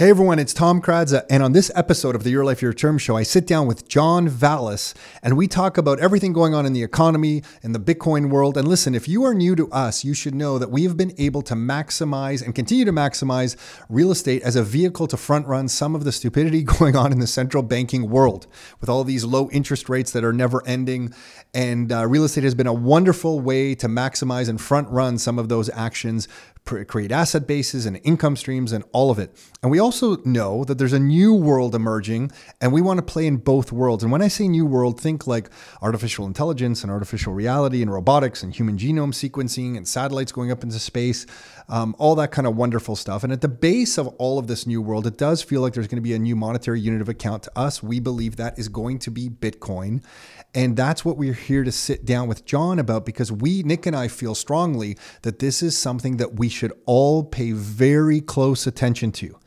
Hey everyone, it's Tom Karadza, and on this episode of the Your Life Your Term show, I sit down with John Vallis and we talk about everything going on in the economy and the Bitcoin world. And listen, if you are new to us, you should know that we have been able to maximize and continue to maximize real estate as a vehicle to front run some of the stupidity going on in the central banking world with all these low interest rates that are never ending. And uh, real estate has been a wonderful way to maximize and front run some of those actions create asset bases and income streams and all of it. And we also know that there's a new world emerging and we want to play in both worlds. And when I say new world, think like artificial intelligence and artificial reality and robotics and human genome sequencing and satellites going up into space, um, all that kind of wonderful stuff. And at the base of all of this new world, it does feel like there's going to be a new monetary unit of account to us. We believe that is going to be Bitcoin. And that's what we're here to sit down with John about because we, Nick and I, feel strongly that this is something that we should all pay very close attention to.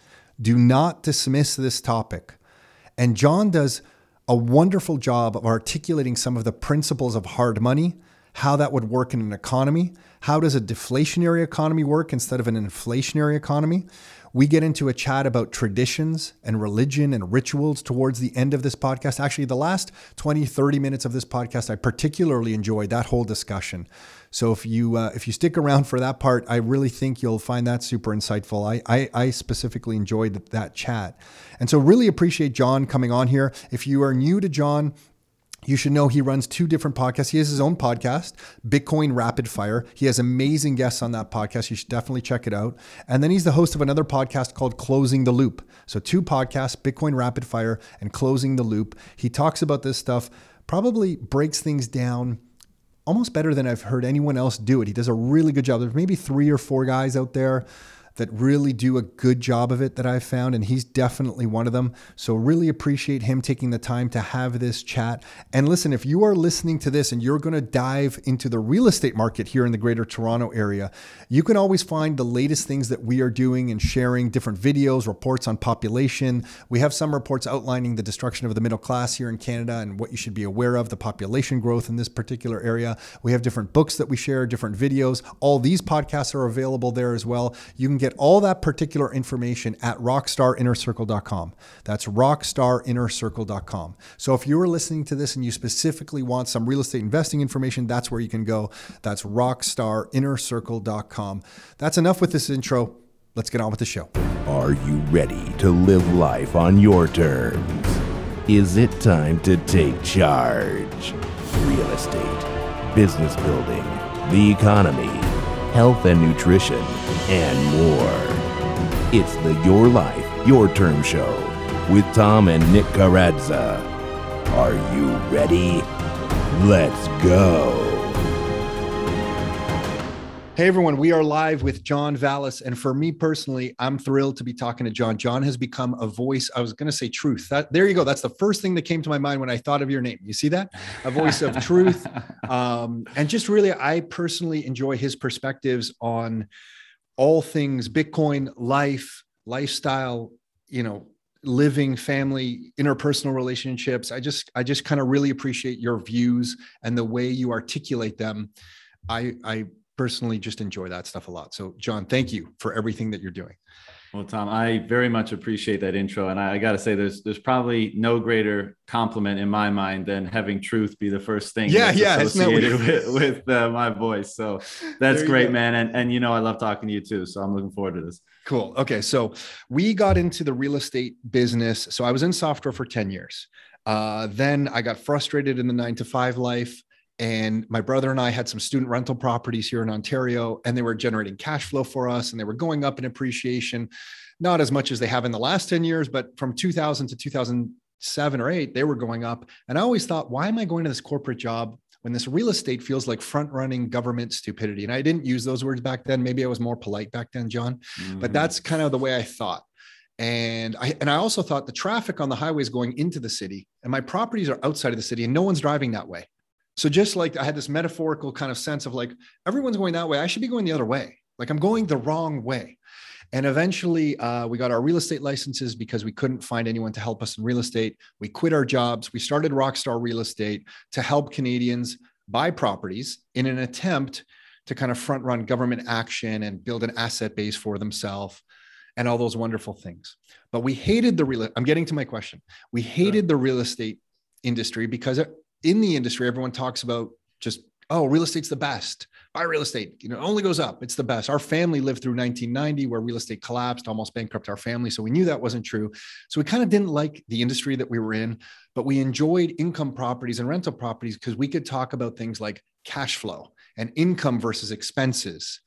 Do not dismiss this topic. And John does a wonderful job of articulating some of the principles of hard money, how that would work in an economy. How does a deflationary economy work instead of an inflationary economy? We get into a chat about traditions and religion and rituals towards the end of this podcast. Actually, the last 20, 30 minutes of this podcast, I particularly enjoyed that whole discussion. So if you uh, if you stick around for that part, I really think you'll find that super insightful. I, I, I specifically enjoyed that chat. And so really appreciate John coming on here. If you are new to John, you should know he runs two different podcasts. He has his own podcast, Bitcoin Rapid Fire. He has amazing guests on that podcast. You should definitely check it out. And then he's the host of another podcast called Closing the Loop. So, two podcasts, Bitcoin Rapid Fire and Closing the Loop. He talks about this stuff, probably breaks things down almost better than I've heard anyone else do it. He does a really good job. There's maybe three or four guys out there that really do a good job of it that I've found, and he's definitely one of them. So, really appreciate him taking the time to have this chat. And listen, if you are listening to this and you're going to dive into the real estate market here in the greater Toronto area, you can always find the latest things that we are doing and sharing different videos, reports on population. We have some reports outlining the destruction of the middle class here in Canada and what you should be aware of, the population growth in this particular area. We have different books that we share, different videos. All these podcasts are available there as well. You can get all that particular information at rockstarinnercircle.com. That's rockstarinnercircle.com. So if you're listening to this and you specifically want some real estate investing information, that's where you can go. That's rockstarinnercircle.com. That's enough with this intro. Let's get on with the show. Are you ready to live life on your terms? Is it time to take charge? Real estate, business building, the economy health and nutrition, and more. It's the Your Life, Your Term Show with Tom and Nick Karadza. Are you ready? Let's go. Hey everyone, we are live with John Vallis. And for me personally, I'm thrilled to be talking to John. John has become a voice. I was going to say truth. That, there you go. That's the first thing that came to my mind when I thought of your name. You see that? A voice of truth. Um, and just really, I personally enjoy his perspectives on all things Bitcoin, life, lifestyle, you know, living family interpersonal relationships i just i just kind of really appreciate your views and the way you articulate them i i personally just enjoy that stuff a lot. So, John, thank you for everything that you're doing. Well, Tom, I very much appreciate that intro, and I, I got to say, there's there's probably no greater compliment in my mind than having truth be the first thing. Yeah, yeah, associated with, with uh, my voice. So that's great, go. man, and and you know I love talking to you too. So I'm looking forward to this. Cool. Okay, so we got into the real estate business. So I was in software for ten years. Uh, then I got frustrated in the nine to five life. And my brother and I had some student rental properties here in Ontario, and they were generating cash flow for us and they were going up in appreciation, not as much as they have in the last 10 years, but from 2000 to 2007 or eight, they were going up. And I always thought, why am I going to this corporate job when this real estate feels like front running government stupidity? And I didn't use those words back then. Maybe I was more polite back then, John, mm-hmm. but that's kind of the way I thought. And I and I also thought the traffic on the highways going into the city and my properties are outside of the city and no one's driving that way. So just like I had this metaphorical kind of sense of like everyone's going that way, I should be going the other way. Like I'm going the wrong way. And eventually, uh, we got our real estate licenses because we couldn't find anyone to help us in real estate. We quit our jobs. We started Rockstar Real Estate to help Canadians buy properties in an attempt to kind of front run government action and build an asset base for themselves. and all those wonderful things. But we hated the real I'm getting to my question. We hated the real estate industry because in the industry everyone talks about just oh, real estate's the best. Buy real estate, you know, only goes up. It's the best. Our family lived through 1990 where real estate collapsed, almost bankrupt our family. So we knew that wasn't true. So we kind of didn't like the industry that we were in, but we enjoyed income properties and rental properties because we could talk about things like cash flow and income versus expenses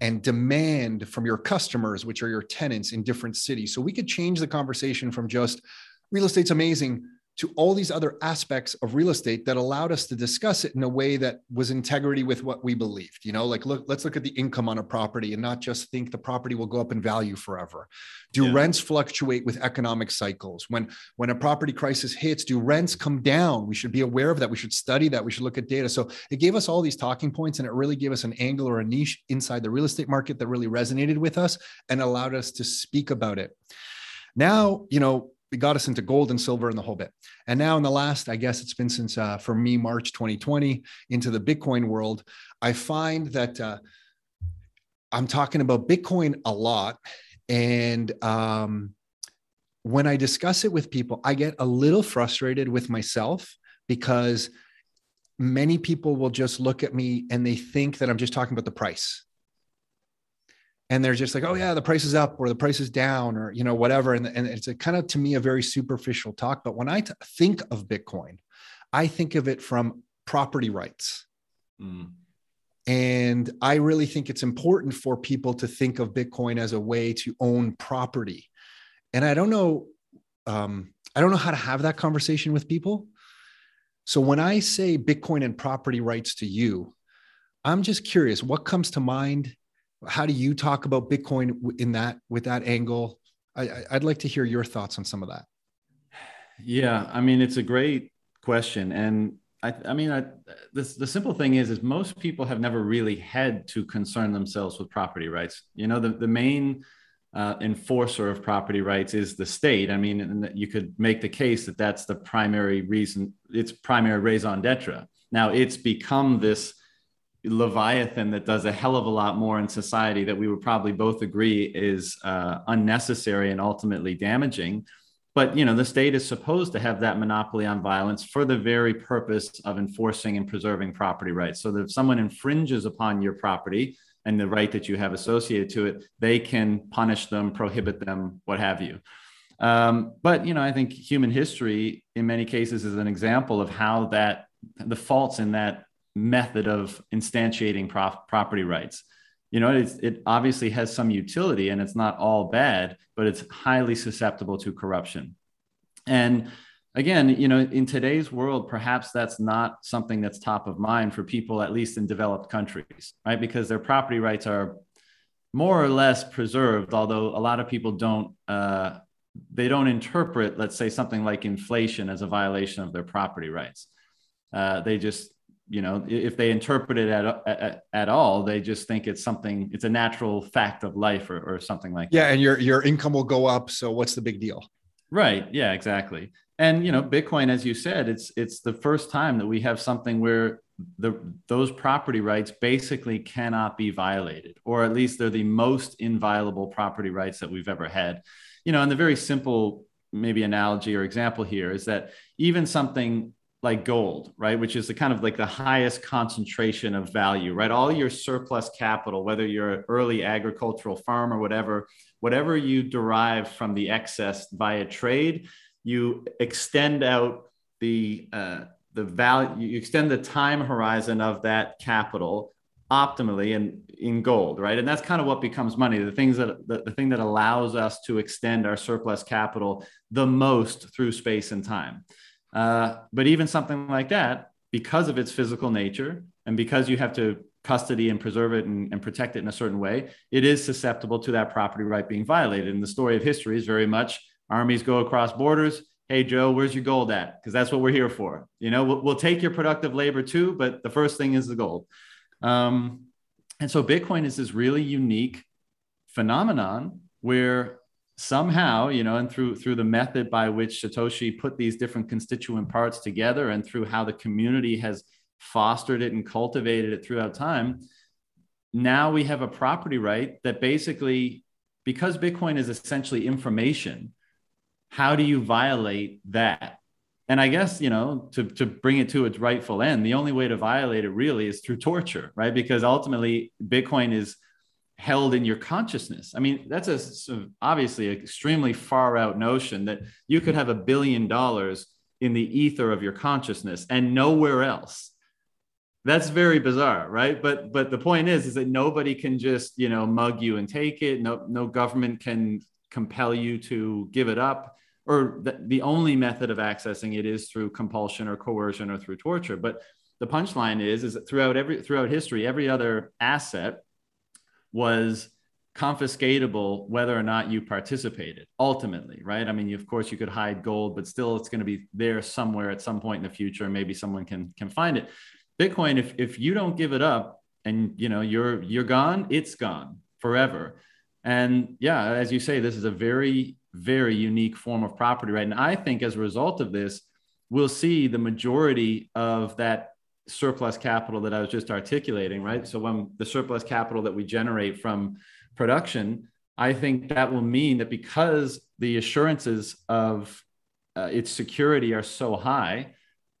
and demand from your customers, which are your tenants in different cities. So we could change the conversation from just real estate's amazing to all these other aspects of real estate that allowed us to discuss it in a way that was integrity with what we believed you know like look let's look at the income on a property and not just think the property will go up in value forever. Do yeah. rents fluctuate with economic cycles? When when a property crisis hits do rents come down? We should be aware of that. We should study that. We should look at data. So it gave us all these talking points and it really gave us an angle or a niche inside the real estate market that really resonated with us and allowed us to speak about it. Now you know got us into gold and silver and the whole bit. And now in the last, I guess it's been since uh, for me March 2020 into the Bitcoin world, I find that uh, I'm talking about Bitcoin a lot, and um, when I discuss it with people, I get a little frustrated with myself because many people will just look at me and they think that I'm just talking about the price and they're just like, oh yeah, the price is up or the price is down or you know whatever, and, and it's a kind of to me a very superficial talk. But when I t- think of Bitcoin, I think of it from property rights. Mm. And I really think it's important for people to think of Bitcoin as a way to own property. And I don't know, um, I don't know how to have that conversation with people. So when I say Bitcoin and property rights to you, I'm just curious, what comes to mind how do you talk about Bitcoin in that with that angle? I, I'd like to hear your thoughts on some of that. Yeah, I mean, it's a great question, and I, I mean, I, the, the simple thing is, is most people have never really had to concern themselves with property rights. You know, the, the main uh, enforcer of property rights is the state. I mean, you could make the case that that's the primary reason, its primary raison d'etre. Now, it's become this leviathan that does a hell of a lot more in society that we would probably both agree is uh, unnecessary and ultimately damaging. But you know the state is supposed to have that monopoly on violence for the very purpose of enforcing and preserving property rights. So that if someone infringes upon your property and the right that you have associated to it they can punish them prohibit them what have you. Um, but you know i think human history in many cases is an example of how that the faults in that method of instantiating prof- property rights. You know, it obviously has some utility and it's not all bad, but it's highly susceptible to corruption. And again, you know, in today's world, perhaps that's not something that's top of mind for people, at least in developed countries, right? Because their property rights are more or less preserved, although a lot of people don't. Uh, they don't interpret, let's say, something like inflation as a violation of their property rights. Uh, they just you know if they interpret it at, at, at all they just think it's something it's a natural fact of life or, or something like that. yeah and your your income will go up so what's the big deal? Right yeah exactly. And you know bitcoin as you said it's it's the first time that we have something where the those property rights basically cannot be violated or at least they're the most inviolable property rights that we've ever had. You know and the very simple maybe analogy or example here is that even something like gold, right? Which is the kind of like the highest concentration of value, right? All your surplus capital, whether you're an early agricultural farm or whatever, whatever you derive from the excess via trade, you extend out the uh, the value, you extend the time horizon of that capital optimally in in gold, right? And that's kind of what becomes money. The things that the, the thing that allows us to extend our surplus capital the most through space and time. Uh, but even something like that, because of its physical nature and because you have to custody and preserve it and, and, protect it in a certain way, it is susceptible to that property right being violated. And the story of history is very much armies go across borders. Hey, Joe, where's your gold at? Because that's what we're here for. You know, we'll, we'll, take your productive labor too, but the first thing is the gold. Um, and so Bitcoin is this really unique phenomenon where somehow you know and through through the method by which satoshi put these different constituent parts together and through how the community has fostered it and cultivated it throughout time now we have a property right that basically because Bitcoin is essentially information, how do you violate that? And I guess, you know, to, to bring it to its rightful end, the only way to violate it really is through torture, right? Because ultimately, Bitcoin is held in your consciousness. I mean, that's a obviously extremely far out notion that you could have a billion dollars in the ether of your consciousness and nowhere else. That's very bizarre, right? But but the point is is that nobody can just, you know, mug you and take it. No no government can compel you to give it up or the, the only method of accessing it is through compulsion or coercion or through torture. But the punchline is is that throughout every throughout history, every other asset was confiscatable whether or not you participated ultimately right? I mean you, of course you could hide gold but still it's going to be there somewhere at some point in the future maybe someone can can find it. Bitcoin if if you don't give it up and you know you're you're gone it's gone forever. And yeah as you say this is a very very unique form of property right? And i think as a result of this we'll see the majority of that surplus capital that I was just articulating, right? So when the surplus capital that we generate from production, I think that will mean that because the assurances of uh, its security are so high,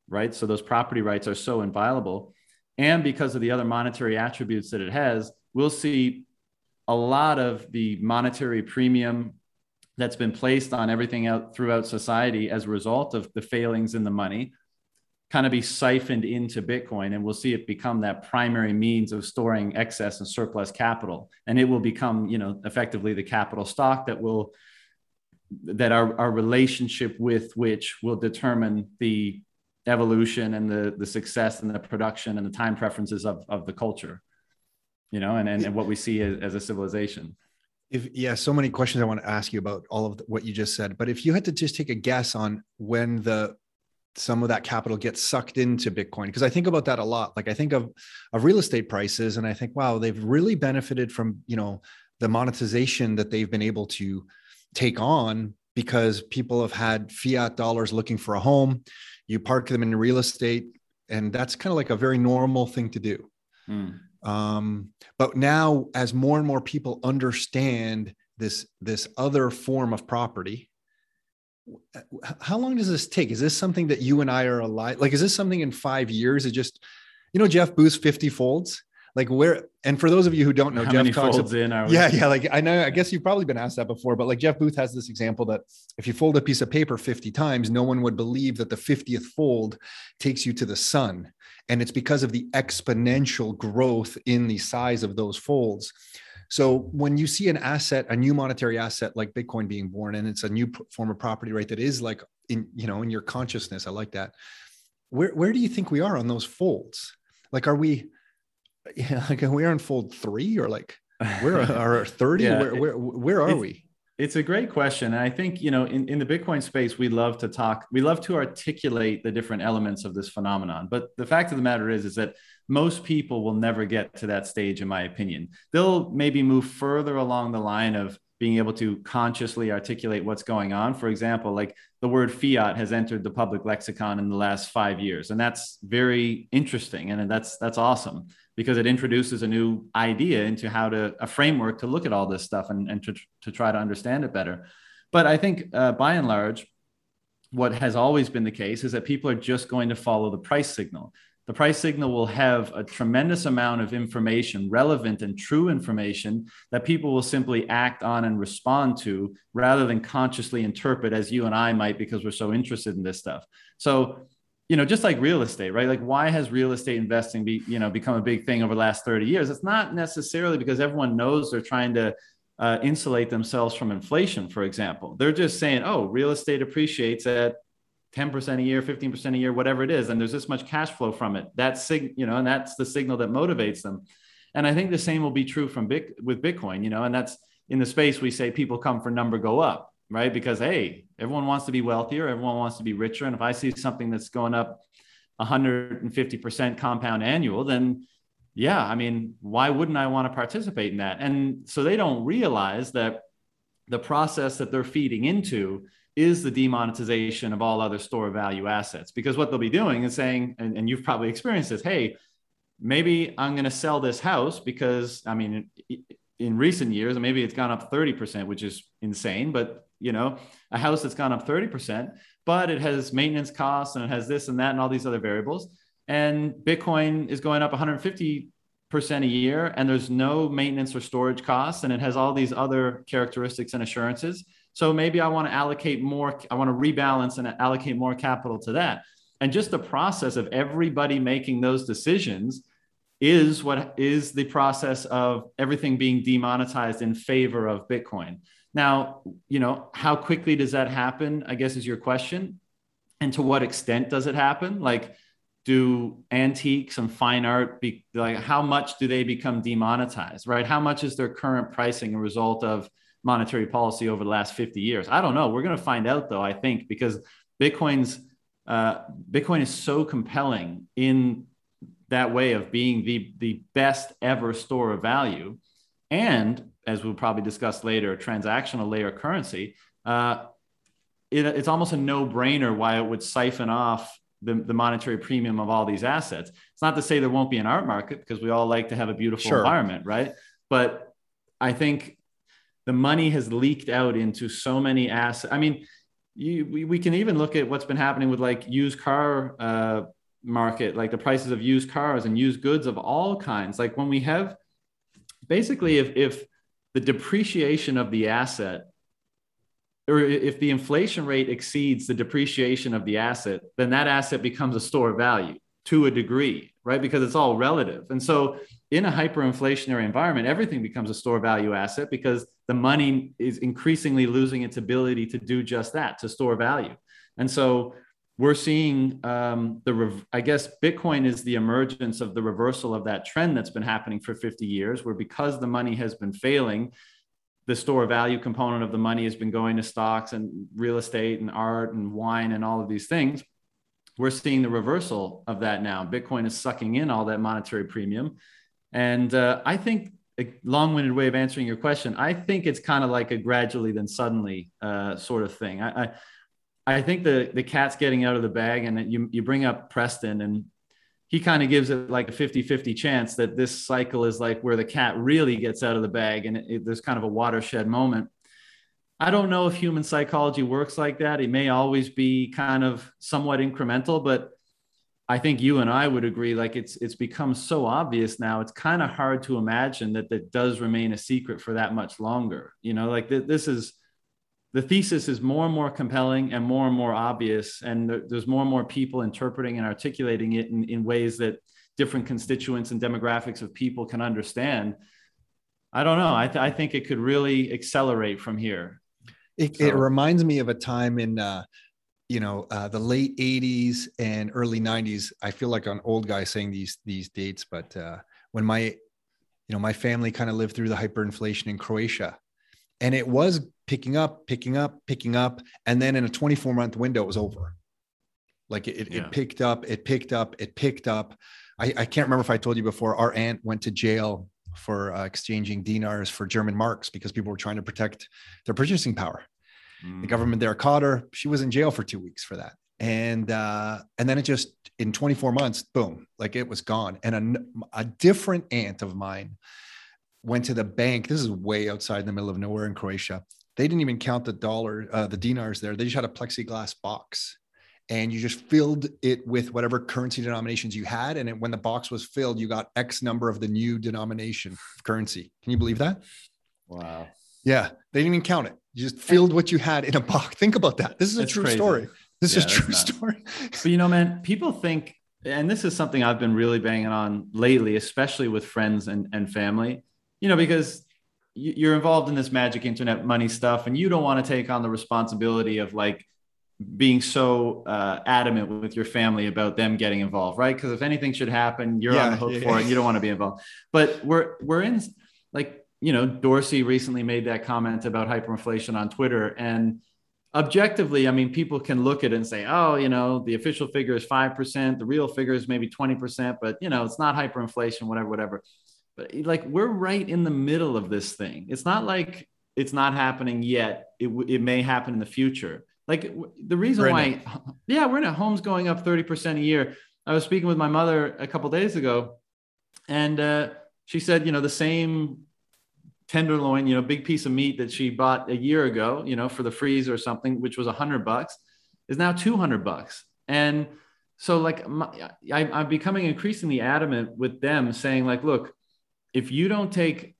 right? So those property rights are so inviolable, and because of the other monetary attributes that it has, we'll see a lot of the monetary premium that's been placed on everything out throughout society as a result of the failings in the money kind of be siphoned into Bitcoin, and we'll see it become that primary means of storing excess and surplus capital, and it will become, you know, effectively the capital stock that will that our, our relationship with which will determine the evolution and the the success and the production and the time preferences of, of the culture you know and, and, and what we see as, as a civilization. If yeah so many questions i want to ask you about all of what you just said but if you had to just take a guess on when the some of that capital gets sucked into Bitcoin. Because I think about that a lot. Like I think of of real estate prices, and I think, wow, they've really benefited from you know the monetization that they've been able to take on because people have had fiat dollars looking for a home. You park them in real estate, and that's kind of like a very normal thing to do. Mm. Um, but now, as more and more people understand this this other form of property how long does this take? Is this something that you and I are alive? Like, is this something in five years? It just, you know, Jeff Booth's 50 folds. Like where, and for those of you who don't know, How Jeff many talks folds in we? yeah, yeah. Like I know, I guess you've probably been asked that before, but like Jeff Booth has this example that if you fold a piece of paper 50 times, no one would believe that the 50th fold takes you to the sun. And it's because of the exponential growth in the size of those folds. So when you see an asset, a new monetary asset like Bitcoin being born, and it's a new form of property, right? That is like in you know in your consciousness. I like that. Where where do you think we are on those folds? Like, are we? Yeah, like are we on fold three or like where are thirty? yeah, where, where where are we? It's a great question. And I think, you know, in, in the Bitcoin space, we love to talk, we love to articulate the different elements of this phenomenon. But the fact of the matter is, is that most people will never get to that stage, in my opinion. They'll maybe move further along the line of being able to consciously articulate what's going on. For example, like the word fiat has entered the public lexicon in the last five years, and that's very interesting, and that's that's awesome because it introduces a new idea into how to a framework to look at all this stuff and, and to, to try to understand it better. But I think uh, by and large, what has always been the case is that people are just going to follow the price signal the price signal will have a tremendous amount of information, relevant and true information that people will simply act on and respond to rather than consciously interpret as you and I might because we're so interested in this stuff. So, you know, just like real estate, right? Like why has real estate investing be, you know, become a big thing over the last 30 years? It's not necessarily because everyone knows they're trying to uh, insulate themselves from inflation, for example. They're just saying, oh, real estate appreciates at 10% a year, 15% a year, whatever it is, and there's this much cash flow from it. That's sig- you know, and that's the signal that motivates them. And I think the same will be true from Bit- with Bitcoin, you know, and that's in the space we say people come for number go up, right? Because hey, everyone wants to be wealthier, everyone wants to be richer, and if I see something that's going up 150% compound annual, then yeah, I mean, why wouldn't I want to participate in that? And so they don't realize that the process that they're feeding into is the demonetization of all other store value assets. Because what they'll be doing is saying, and, and you've probably experienced this, hey, maybe I'm going to sell this house because, I mean, in recent years, maybe it's gone up 30%, which is insane, but you know, a house that's gone up 30%, but it has maintenance costs and it has this and that and all these other variables. And Bitcoin is going up 150 percent a year and there's no maintenance or storage costs and it has all these other characteristics and assurances so maybe i want to allocate more i want to rebalance and allocate more capital to that. And just the process of everybody making those decisions is what is the process of everything being demonetized in favor of bitcoin. Now you know how quickly does that happen i guess is your question. And to what extent does it happen? Like do antiques and fine art be like how much do they become demonetized right? How much is their current pricing a result of monetary policy over the last 50 years i don't know we're going to find out though i think because bitcoin's uh, bitcoin is so compelling in that way of being the the best ever store of value and as we'll probably discuss later transactional layer currency uh, it, it's almost a no-brainer why it would siphon off the, the monetary premium of all these assets. It's not to say there won't be an art market because we all like to have a beautiful sure. environment, right? But I think the money has leaked out into so many assets. I mean, you, we, we can even look at what's been happening with like used car uh, market, like the prices of used cars and used goods of all kinds. Like when we have basically, if, if the depreciation of the asset or if the inflation rate exceeds the depreciation of the asset, then that asset becomes a store of value to a degree, right? Because it's all relative. And so in a hyperinflationary environment, everything becomes a store value asset because the money is increasingly losing its ability to do just that, to store value. And so we're seeing um, the, I guess Bitcoin is the emergence of the reversal of that trend that's been happening for 50 years, where because the money has been failing, the store value component of the money has been going to stocks and real estate and art and wine and all of these things. We're seeing the reversal of that now. Bitcoin is sucking in all that monetary premium. And uh, I think a long winded way of answering your question, I think it's kind of like a gradually then suddenly uh, sort of thing. I, I, I think the, the cat's getting out of the bag and you, you bring up Preston and he kind of gives it like a 50 50 chance that this cycle is like where the cat really gets out of the bag and it, it, there's kind of a watershed moment. I don't know if human psychology works like that. It may always be kind of somewhat incremental, but I think you and I would agree like it's it's become so obvious now. It's kind of hard to imagine that that does remain a secret for that much longer. You know, like th- this is the thesis is more and more compelling and more and more obvious and there's more and more people interpreting and articulating it in, in ways that different constituents and demographics of people can understand i don't know i, th- I think it could really accelerate from here it, so. it reminds me of a time in uh, you know uh, the late 80s and early 90s i feel like an old guy saying these these dates but uh, when my you know my family kind of lived through the hyperinflation in croatia and it was picking up, picking up, picking up. And then in a 24 month window, it was over. Like it, yeah. it picked up, it picked up, it picked up. I, I, can't remember if I told you before, our aunt went to jail for uh, exchanging dinars for German marks because people were trying to protect their purchasing power. Mm. The government there caught her. She was in jail for two weeks for that. And uh, and then it just in 24 months, boom, like it was gone. And a, a different aunt of mine went to the bank. This is way outside in the middle of nowhere in Croatia they didn't even count the dollar, uh, the dinars there. They just had a plexiglass box and you just filled it with whatever currency denominations you had. And it, when the box was filled, you got X number of the new denomination of currency. Can you believe that? Wow. Yeah. They didn't even count it. You just filled what you had in a box. Think about that. This is a true crazy. story. This yeah, is true story. but you know, man, people think, and this is something I've been really banging on lately, especially with friends and, and family, you know, because you're involved in this magic internet money stuff and you don't want to take on the responsibility of like being so uh, adamant with your family about them getting involved right because if anything should happen you're yeah, on the hook yeah, for yeah. it you don't want to be involved but we're we're in like you know dorsey recently made that comment about hyperinflation on twitter and objectively i mean people can look at it and say oh you know the official figure is 5% the real figure is maybe 20% but you know it's not hyperinflation whatever whatever but like we're right in the middle of this thing. It's not like it's not happening yet. It, it may happen in the future. Like the reason why, yeah, we're in a homes going up 30% a year. I was speaking with my mother a couple days ago and uh, she said, you know, the same tenderloin, you know, big piece of meat that she bought a year ago, you know, for the freeze or something, which was a hundred bucks, is now 200 bucks. And so like my, I, I'm becoming increasingly adamant with them saying like, look, if you don't take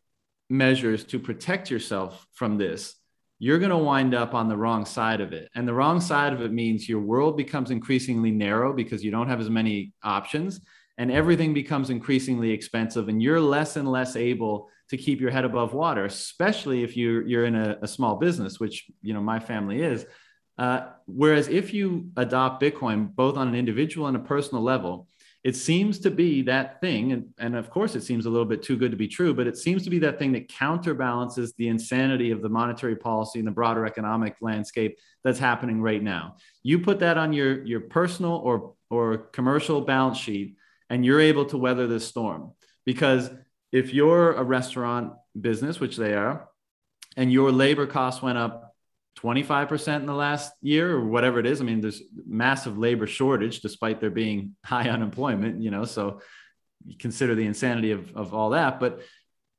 measures to protect yourself from this, you're going to wind up on the wrong side of it. And the wrong side of it means your world becomes increasingly narrow because you don't have as many options and everything becomes increasingly expensive and you're less and less able to keep your head above water, especially if you're, you're in a, a small business, which, you know, my family is. Uh, whereas if you adopt Bitcoin, both on an individual and a personal level, it seems to be that thing. And, and of course, it seems a little bit too good to be true, but it seems to be that thing that counterbalances the insanity of the monetary policy and the broader economic landscape that's happening right now. You put that on your, your personal or, or commercial balance sheet, and you're able to weather this storm. Because if you're a restaurant business, which they are, and your labor costs went up 25% in the last year or whatever it is. I mean, there's massive labor shortage despite there being high unemployment, you know, so you consider the insanity of, of all that. But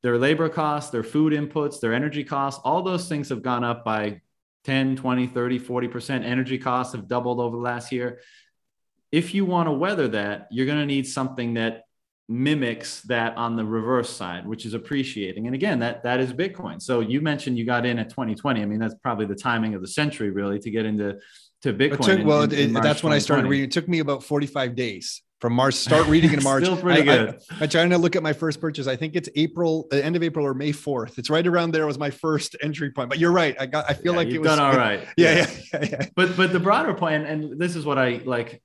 their labor costs, their food inputs, their energy costs, all those things have gone up by 10, 20, 30, 40%. Energy costs have doubled over the last year. If you want to weather that, you're going to need something that mimics that on the reverse side, which is appreciating. And again, that that is Bitcoin. So you mentioned you got in at 2020. I mean, that's probably the timing of the century, really, to get into to Bitcoin. Took, in, well, in, in that's when I started reading. It took me about 45 days from March. Start reading in March. Still pretty I, good. I, am trying to look at my first purchase. I think it's April, the end of April or May 4th. It's right around there was my first entry point. But you're right. I got. I feel yeah, like it was done all right. Yeah, yeah, yeah, yeah. But but the broader point, and this is what I like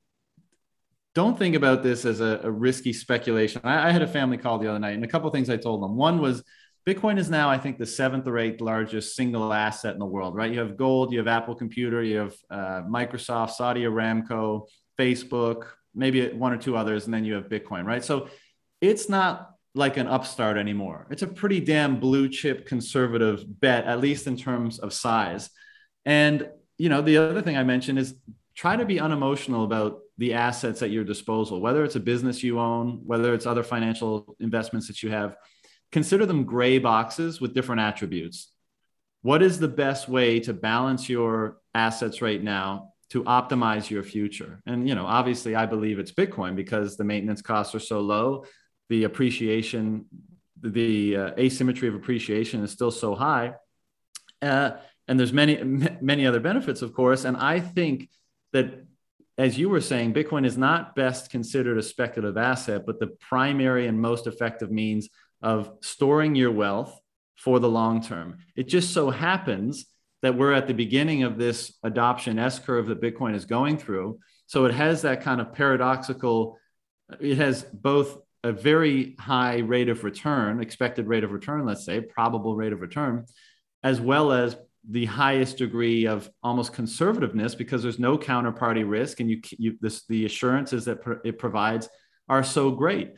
don't think about this as a, a risky speculation. I, I, had a family call the other night, and a couple things I told them. One was Bitcoin is now, I think, the seventh or eighth largest single asset in the world, right? You have gold, you have Apple Computer, you have uh, Microsoft, Saudi Aramco, Facebook, maybe one or two others, and then you have Bitcoin, right? So it's not like an upstart anymore. It's a pretty damn blue chip conservative bet, at least in terms of size. And you know, the other thing I mentioned is try to be unemotional about the assets at your disposal, whether it's a business you own, whether it's other financial investments that you have. Consider them gray boxes with different attributes. What is the best way to balance your assets right now to optimize your future? And you know, obviously, I believe it's Bitcoin because the maintenance costs are so low, the appreciation, the uh, asymmetry of appreciation is still so high, uh, and there's many many other benefits, of course. And I think that as you were saying, Bitcoin is not best considered a speculative asset, but the primary and most effective means of storing your wealth for the long term. It just so happens that we're at the beginning of this adoption S curve that Bitcoin is going through. So it has that kind of paradoxical, it has both a very high rate of return, expected rate of return, let's say, probable rate of return, as well as the highest degree of almost conservativeness because there's no counterparty risk and you, you this, the assurances that it provides are so great.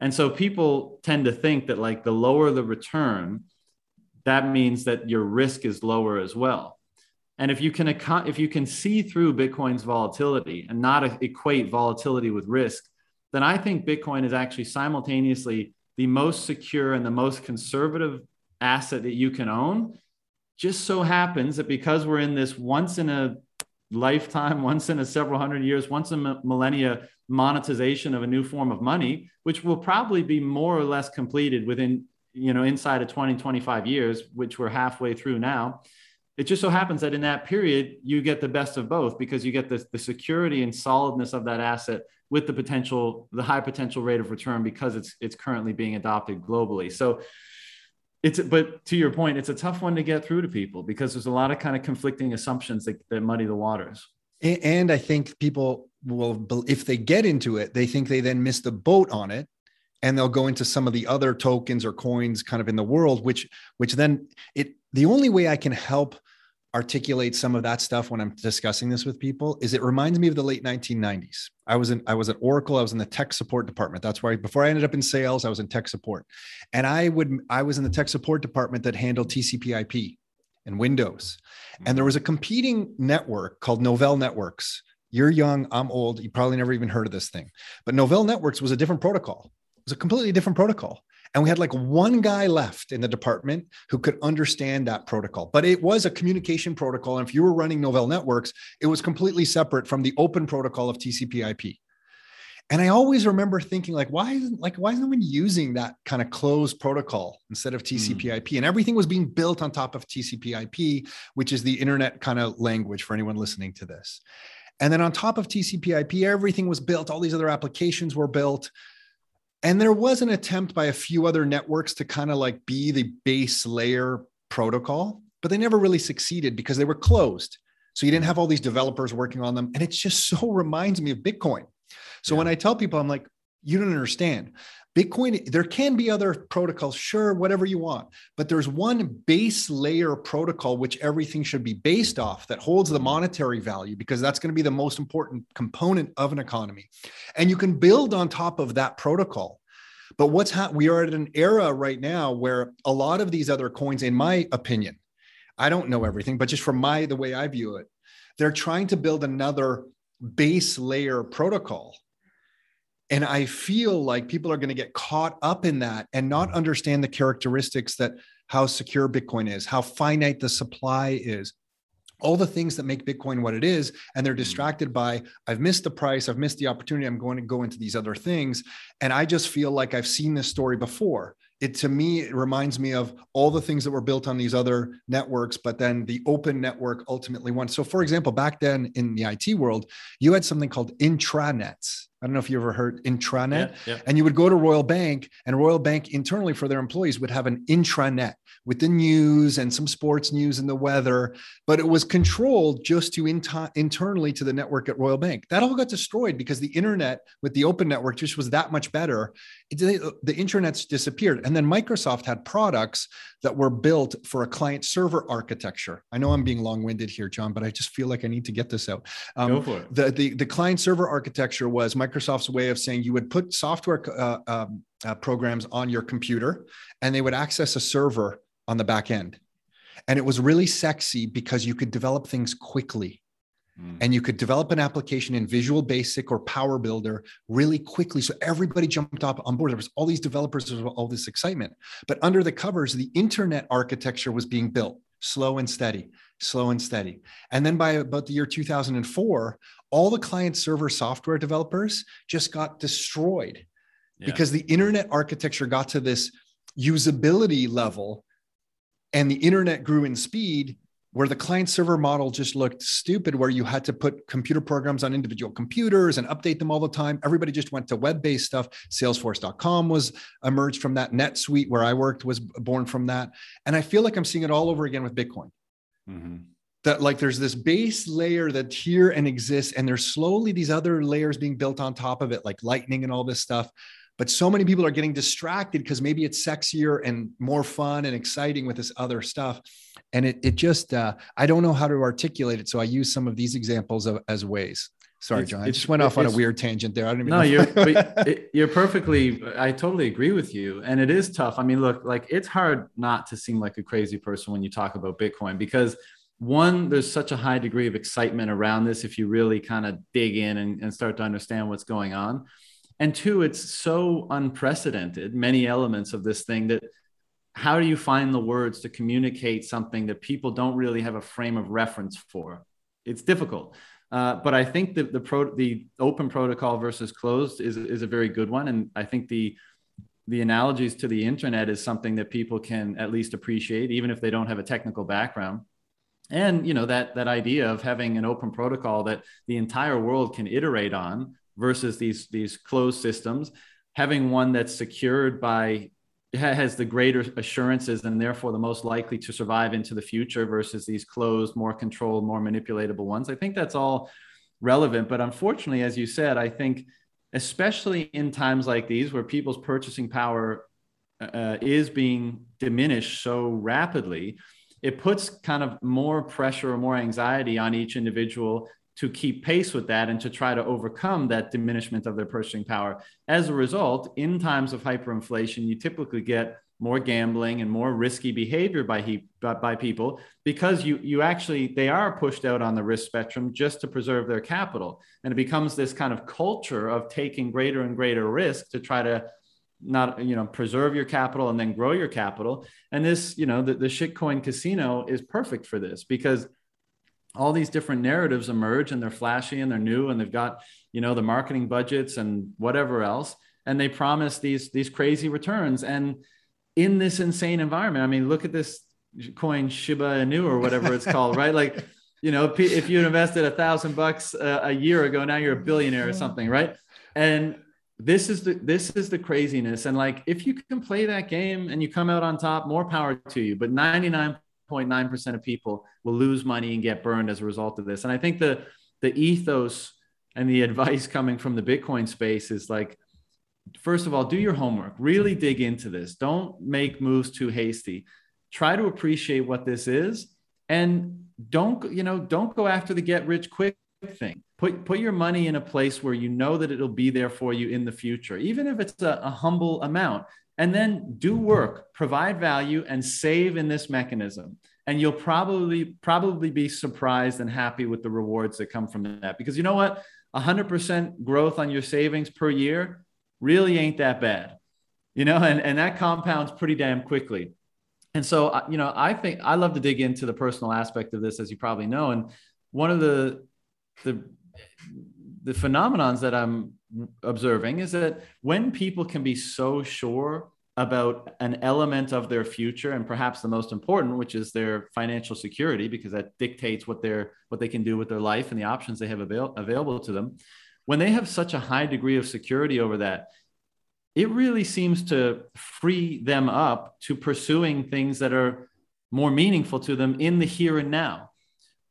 And so people tend to think that like the lower the return that means that your risk is lower as well. And if you can if you can see through bitcoin's volatility and not equate volatility with risk then i think bitcoin is actually simultaneously the most secure and the most conservative asset that you can own just so happens that because we're in this once in a lifetime, once in a several hundred years, once in a millennia monetization of a new form of money, which will probably be more or less completed within, you know, inside of 20, 25 years, which we're halfway through now. It just so happens that in that period, you get the best of both because you get the, the security and solidness of that asset with the potential, the high potential rate of return because it's it's currently being adopted globally. So it's but to your point it's a tough one to get through to people because there's a lot of kind of conflicting assumptions that, that muddy the waters. And i think people will if they get into it they think they then miss the boat on it and they'll go into some of the other tokens or coins kind of in the world which which then it the only way i can help articulate some of that stuff when I'm discussing this with people is it reminds me of the late 1990s. I was in I was at Oracle, I was in the tech support department. That's why before I ended up in sales, I was in tech support. And I would I was in the tech support department that handled TCP/IP and Windows. And there mm-hmm. was a competing network called Novell Networks. You're young, I'm old, you probably never even heard of this thing. But Novell Networks was a different protocol. It was a completely different protocol And we had like one guy left in the department who could understand that protocol. But it was a communication protocol. And if you were running Novell Networks, it was completely separate from the open protocol of TCP IP. And I always remember thinking, like, why isn't like why isn't anyone using that kind of closed protocol instead of TCP/IP? Mm. And everything was being built on top of TCP/IP, which is the internet kind of language for anyone listening to this. And then on top of TCP/IP, everything was built. All these other applications were built. And there was an attempt by a few other networks to kind of like be the base layer protocol, but they never really succeeded because they were closed. So you didn't mm. have all these developers working on them. And it just so reminds me of Bitcoin. So yeah. when I tell people, I'm like, you don't understand. Bitcoin, there can be other protocols, sure, whatever you want, but there's one base layer protocol which everything should be based off that holds the monetary value because that's going to be the most important component of an economy. And you can build on top of that protocol. But what's happening? We are at an era right now where a lot of these other coins, in my opinion, I don't know everything, but just from my the way I view it, they're trying to build another base layer protocol and I feel like people are going to get caught up in that and not understand the characteristics that how secure Bitcoin is, how finite the supply is, all the things that make Bitcoin what it is. And they're mm. distracted by, I've missed the price, I've missed the opportunity, I'm going to go into these other things. And I just feel like I've seen this story before. It to me, it reminds me of all the things that were built on these other networks, but then the open network ultimately won. So, for example, back then in the IT world, you had something called intranets I don't know if you ever heard intranet. Yeah, yeah. And you would go to Royal Bank, and Royal Bank internally for their employees would have an intranet with the news and some sports news and the weather, but it was controlled just to inter- internally to the network at Royal Bank. That all got destroyed because the internet with the open network just was that much better. It, the intranets disappeared. And then Microsoft had products that were built for a client server architecture. I know I'm being long winded here, John, but I just feel like I need to get this out. Um, Go for it. The, the, the client server architecture was Microsoft's way of saying you would put software uh, um, uh, programs on your computer and they would access a server on the back end. And it was really sexy because you could develop things quickly. Mm. And you could develop an application in Visual Basic or Power Builder really quickly. So everybody jumped up on board. There was all these developers, there was all this excitement. But under the covers, the internet architecture was being built slow and steady, slow and steady. And then by about the year 2004, all the client server software developers just got destroyed yeah. because the internet architecture got to this usability level and the internet grew in speed where the client server model just looked stupid, where you had to put computer programs on individual computers and update them all the time. Everybody just went to web based stuff. Salesforce.com was emerged from that. NetSuite, where I worked, was born from that. And I feel like I'm seeing it all over again with Bitcoin. Mm-hmm. That like there's this base layer that's here and exists, and there's slowly these other layers being built on top of it, like Lightning and all this stuff. But so many people are getting distracted because maybe it's sexier and more fun and exciting with this other stuff. And it, it just, uh, I don't know how to articulate it. So I use some of these examples of, as ways. Sorry, it's, John. I just went off on a weird tangent there. I don't even no, you're you're perfectly. I totally agree with you, and it is tough. I mean, look, like it's hard not to seem like a crazy person when you talk about Bitcoin because one, there's such a high degree of excitement around this if you really kind of dig in and, and start to understand what's going on and two it's so unprecedented many elements of this thing that how do you find the words to communicate something that people don't really have a frame of reference for? It's difficult. Uh, but i think that the pro the open protocol versus closed is, is a very good one. And i think the the analogies to the internet is something that people can at least appreciate even if they don't have a technical background. And you know that that idea of having an open protocol that the entire world can iterate on versus these these closed systems having one that's secured by has the greater assurances and therefore the most likely to survive into the future versus these closed more controlled more manipulatable ones i think that's all relevant. But unfortunately as you said i think especially in times like these where people's purchasing power uh, is being diminished so rapidly it puts kind of more pressure or more anxiety on each individual to keep pace with that and to try to overcome that diminishment of their purchasing power. As a result, in times of hyperinflation, you typically get more gambling and more risky behavior by, he, by, by people because you, you actually they are pushed out on the risk spectrum just to preserve their capital and it becomes this kind of culture of taking greater and greater risk to try to not you know preserve your capital and then grow your capital and this you know the, the shitcoin casino is perfect for this because all these different narratives emerge and they're flashy and they're new and they've got you know the marketing budgets and whatever else. And they promise these these crazy returns. And in this insane environment i mean look at this coin shiba inu or whatever it's called right? Like you know if you invested a thousand bucks uh, a year ago now you're a billionaire or something right? And this is the this is the craziness. And like if you can play that game and you come out on top more power to you. But 99.9% of people will lose money and get burned as a result of this. And i think the the ethos and the advice coming from the bitcoin space is like first of all do your homework. Really dig into this. Don't make moves too hasty. Try to appreciate what this is and don't you know don't go after the get rich quick thing. Put put your money in a place where you know that it'll be there for you in the future even if it's a, a, humble amount and then do work provide value and save in this mechanism. And you'll probably probably be surprised and happy with the rewards that come from that. Because you know what? 100% growth on your savings per year really ain't that bad you know? And, and that compounds pretty damn quickly. And so uh, you know i think i love to dig into the personal aspect of this as you probably know. And one of the the the phenomenons that I'm observing is that when people can be so sure about an element of their future and perhaps the most important which is their financial security because that dictates what they're what they can do with their life and the options they have avail- available to them when they have such a high degree of security over that it really seems to free them up to pursuing things that are more meaningful to them in the here and now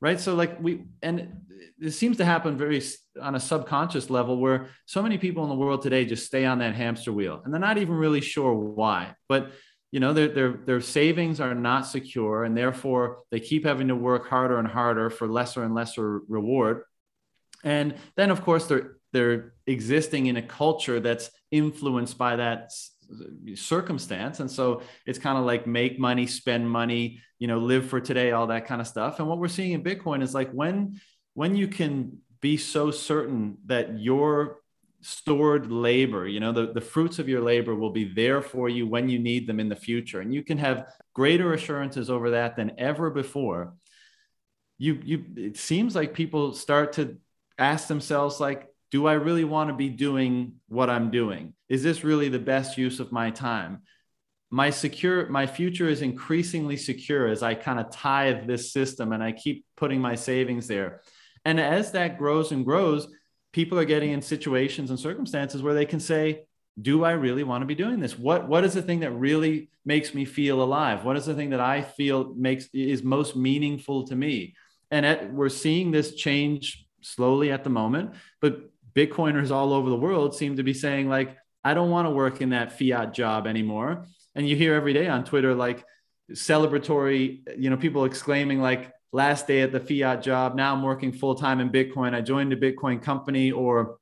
right? So like we and it seems to happen very on a subconscious level where so many people in the world today just stay on that hamster wheel and they're not even really sure why. But you know their, their, their savings are not secure and therefore they keep having to work harder and harder for lesser and lesser reward. And then of course they're they're existing in a culture that's influenced by that circumstance. And so it's kind of like make money spend money you know live for today all that kind of stuff. And what we're seeing in bitcoin is like when when you can be so certain that your stored labor you know the, the fruits of your labor will be there for you when you need them in the future and you can have greater assurances over that than ever before you you it seems like people start to ask themselves like do i really want to be doing what i'm doing? Is this really the best use of my time? My secure my future is increasingly secure as i kind of tithe this system and i keep putting my savings there and as that grows and grows, people are getting in situations and circumstances where they can say, do I really want to be doing this? What what is the thing that really makes me feel alive? What is the thing that I feel makes is most meaningful to me? And at, we're seeing this change slowly at the moment, but Bitcoiners all over the world seem to be saying like, I don't want to work in that fiat job anymore. And you hear every day on Twitter like celebratory, you know, people exclaiming like, last day at the fiat job. Now I'm working full time in Bitcoin. I joined a Bitcoin company or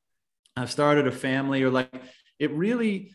I've started a family or like it really,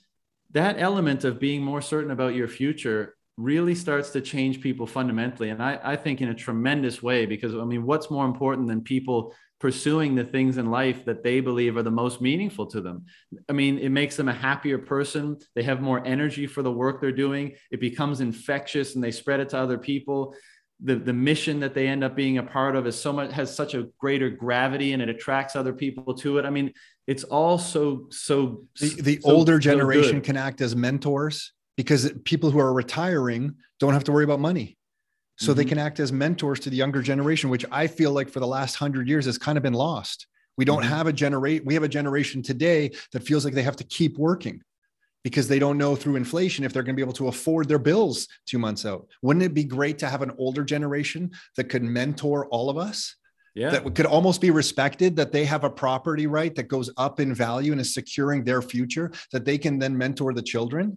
that element of being more certain about your future really starts to change people fundamentally. And I, I think in a tremendous way, because I mean, what's more important than people pursuing the things in life that they believe are the most meaningful to them. I mean, it makes them a happier person. They have more energy for the work they're doing. It becomes infectious and they spread it to other people the the mission that they end up being a part of is so much has such a greater gravity and it attracts other people to it. I mean it's all so so the, the so, older generation so can act as mentors because people who are retiring don't have to worry about money. So mm-hmm. they can act as mentors to the younger generation which i feel like for the last 100 years has kind of been lost. We don't mm-hmm. have a generate we have a generation today that feels like they have to keep working because they don't know through inflation if they're going to be able to afford their bills two months out. Wouldn't it be great to have an older generation that could mentor all of us? Yeah. That could almost be respected that they have a property right that goes up in value and is securing their future, that they can then mentor the children.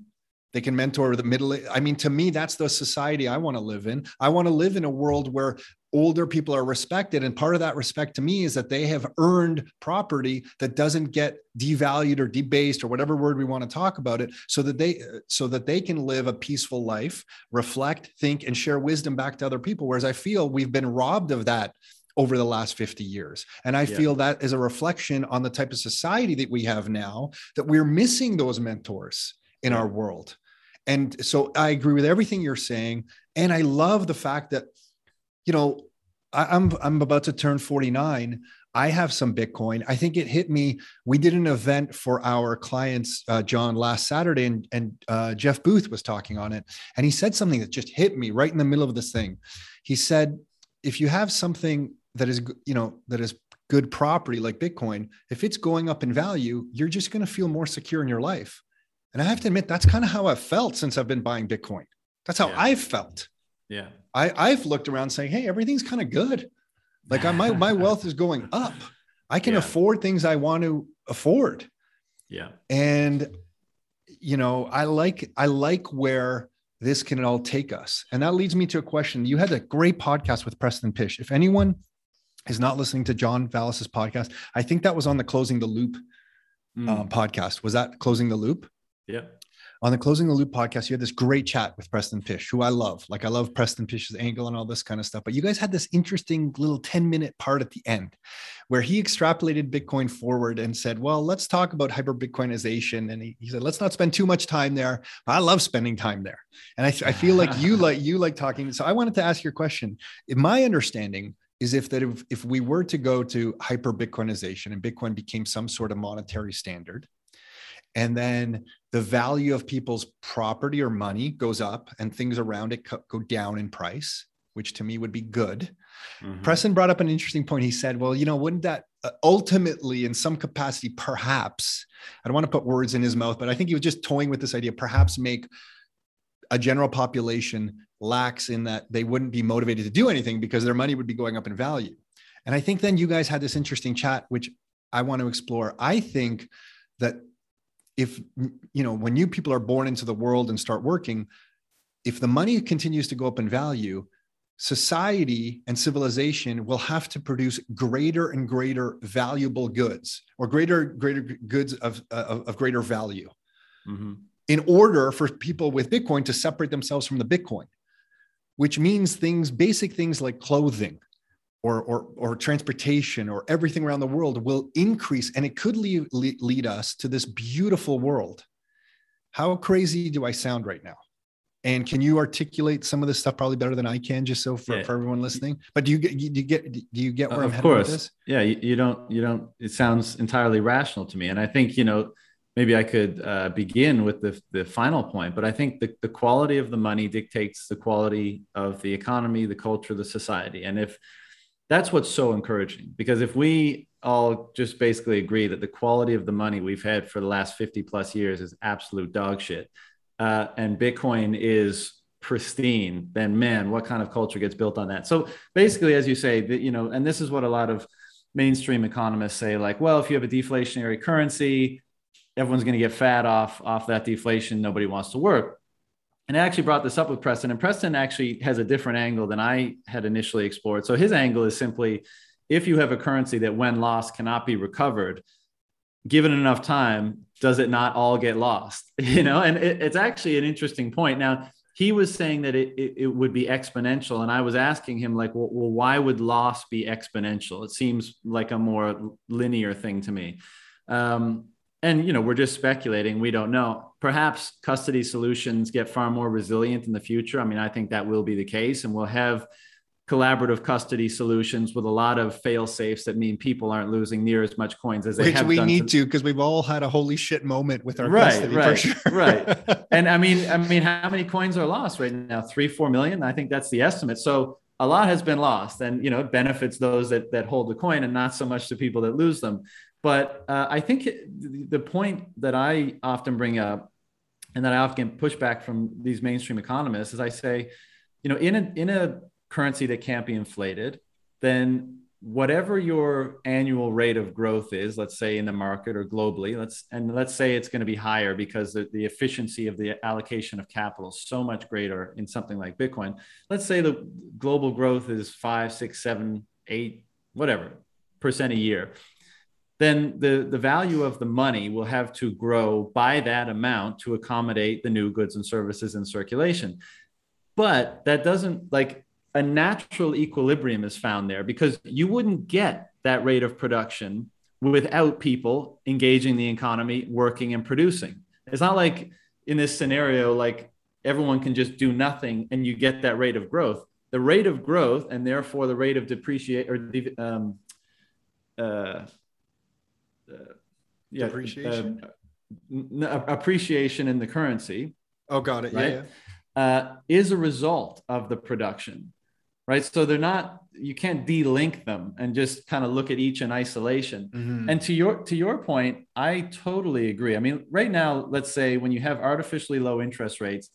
They can mentor the middle. I mean, to me, that's the society I want to live in. I want to live in a world where older people are respected. And part of that respect to me is that they have earned property that doesn't get devalued or debased or whatever word we want to talk about it so that they so that they can live a peaceful life, reflect, think, and share wisdom back to other people. Whereas I feel we've been robbed of that over the last 50 years. And I yeah. feel that is a reflection on the type of society that we have now that we're missing those mentors in our world. And so I agree with everything you're saying. And I love the fact that, you know, I, I'm I'm about to turn 49. I have some Bitcoin. I think it hit me. We did an event for our clients, uh, John, last Saturday, and, and uh, Jeff Booth was talking on it. And he said something that just hit me right in the middle of this thing. He said, if you have something that is, you know, that is good property like Bitcoin, if it's going up in value, you're just going to feel more secure in your life. And I have to admit, that's kind of how I've felt since I've been buying Bitcoin. That's how yeah. I've felt. Yeah. I, I've looked around saying, hey, everything's kind of good. Like I, my my wealth is going up. I can yeah. afford things I want to afford. Yeah. And you know, I like I like where this can all take us. And that leads me to a question. You had a great podcast with Preston Pysh. If anyone is not listening to John Vallis's podcast, I think that was on the Closing the Loop mm. uh, podcast. Was that Closing the Loop? Yeah on the Closing the Loop podcast, you had this great chat with Preston Pysh, who I love. Like I love Preston Pysh's angle and all this kind of stuff. But you guys had this interesting little 10 minute part at the end where he extrapolated Bitcoin forward and said, well, let's talk about hyper Bitcoinization. And he, he said, let's not spend too much time there. I love spending time there. And I, I feel like you like you like talking. So I wanted to ask your question. In my understanding, is if that if, if we were to go to hyper Bitcoinization and Bitcoin became some sort of monetary standard, and then the value of people's property or money goes up and things around it go down in price which to me would be good. Mm-hmm. preston brought up an interesting point. He said well you know wouldn't that uh, ultimately in some capacity perhaps i don't want to put words in his mouth but i think he was just toying with this idea perhaps make a general population lax in that they wouldn't be motivated to do anything because their money would be going up in value. And i think then you guys had this interesting chat which i want to explore. I think that if you know when new people are born into the world and start working if the money continues to go up in value society and civilization will have to produce greater and greater valuable goods or greater greater goods of of, of greater value mm-hmm. in order for people with bitcoin to separate themselves from the bitcoin which means things basic things like clothing or, or, or transportation or everything around the world will increase and it could lead, lead us to this beautiful world. How crazy do I sound right now? And can you articulate some of this stuff probably better than I can, just so for, yeah. for everyone listening? But do you get do you get do you get where uh, I'm headed course. with this? Yeah, you, you, don't you don't. It sounds entirely rational to me, and I think you know maybe I could uh, begin with the the final point. But I think the the quality of the money dictates the quality of the economy, the culture, the society, and if that's what's so encouraging because if we all just basically agree that the quality of the money we've had for the last 50 plus years is absolute dog shit uh, and bitcoin is pristine then man what kind of culture gets built on that? So basically as you say that you know and this is what a lot of mainstream economists say like well if you have a deflationary currency everyone's going to get fat off off that deflation. Nobody wants to work and I actually brought this up with Preston, and Preston actually has a different angle than I had initially explored. So his angle is simply if you have a currency that, when lost, cannot be recovered, given enough time, does it not all get lost? You know, and it, it's actually an interesting point. Now, he was saying that it, it, it, would be exponential. And I was asking him, like, well, well, why would loss be exponential? It seems like a more linear thing to me. Um, and you know we're just speculating. We don't know. Perhaps custody solutions get far more resilient in the future. I mean i think that will be the case and we'll have collaborative custody solutions with a lot of fail safes that mean people aren't losing near as much coins as they Which have we need to because we've all had a holy shit moment with our right custody, right sure. right. And i mean i mean how many coins are lost right now? Three four million? I think that's the estimate. So a lot has been lost and you know it benefits those that that hold the coin and not so much the people that lose them but uh, I think the point that I often bring up and that I often push back from these mainstream economists is I say, you know, in a, in a currency that can't be inflated, then whatever your annual rate of growth is, let's say in the market or globally, let's and let's say it's going to be higher because the, the efficiency of the allocation of capital is so much greater in something like Bitcoin. Let's say the global growth is five, six, seven, eight, whatever percent a year then the, the value of the money will have to grow by that amount to accommodate the new goods and services in circulation. But that doesn't like a natural equilibrium is found there because you wouldn't get that rate of production without people engaging the economy, working and producing. It's not like in this scenario, like everyone can just do nothing and you get that rate of growth. The rate of growth and therefore the rate of depreciate or um, uh, yeah, depreciation, uh, appreciation in the currency. Oh, got it. Right? Yeah, yeah. Uh, is a result of the production, right? So they're not. You can't de-link them and just kind of look at each in isolation. Mm-hmm. And to your to your point, I totally agree. I mean, right now, let's say when you have artificially low interest rates,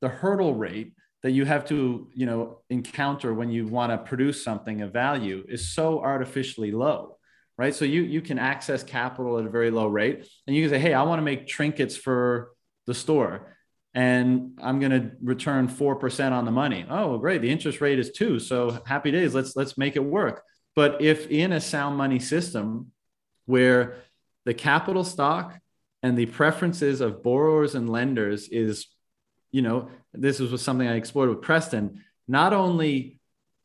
the hurdle rate that you have to you know encounter when you want to produce something of value is so artificially low right? So you you can access capital at a very low rate and you can say hey i want to make trinkets for the store and i'm going to return 4% on the money. Oh great the interest rate is 2 so happy days let's let's make it work. But if in a sound money system where the capital stock and the preferences of borrowers and lenders is you know, this was something I explored with Preston, not only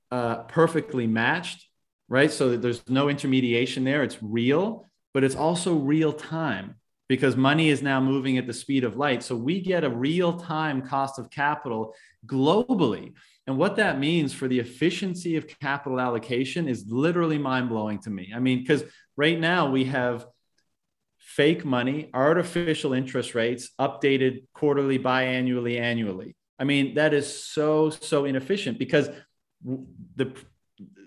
uh, perfectly matched, right? So there's no intermediation there, it's real, but it's also real time because money is now moving at the speed of light. So we get a real time cost of capital globally. And what that means for the efficiency of capital allocation is literally mind blowing to me. I mean, because right now we have fake money, artificial interest rates, updated quarterly, biannually, annually. I mean, that is so, so inefficient because the,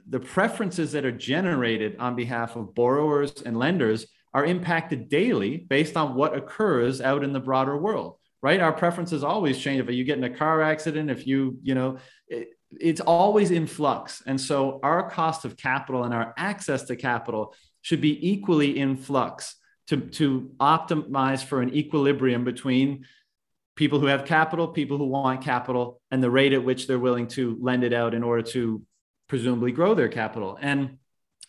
the preferences that are generated on behalf of borrowers and lenders are impacted daily based on what occurs out in the broader world right? Our preferences always change. If you get in a car accident if you you know it, it's always in flux. And so our cost of capital and our access to capital should be equally in flux to, to optimize for an equilibrium between people who have capital, people who want capital, and the rate at which they're willing to lend it out in order to presumably grow their capital. And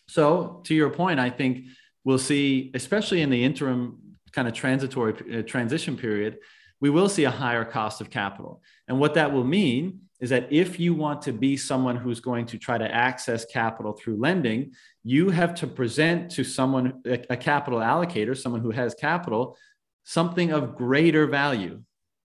so, to your point, I think we'll see, especially in the interim kind of transitory uh, transition period, we will see a higher cost of capital. And what that will mean is that if you want to be someone who's going to try to access capital through lending, you have to present to someone, a, capital allocator, someone who has capital, something of greater value.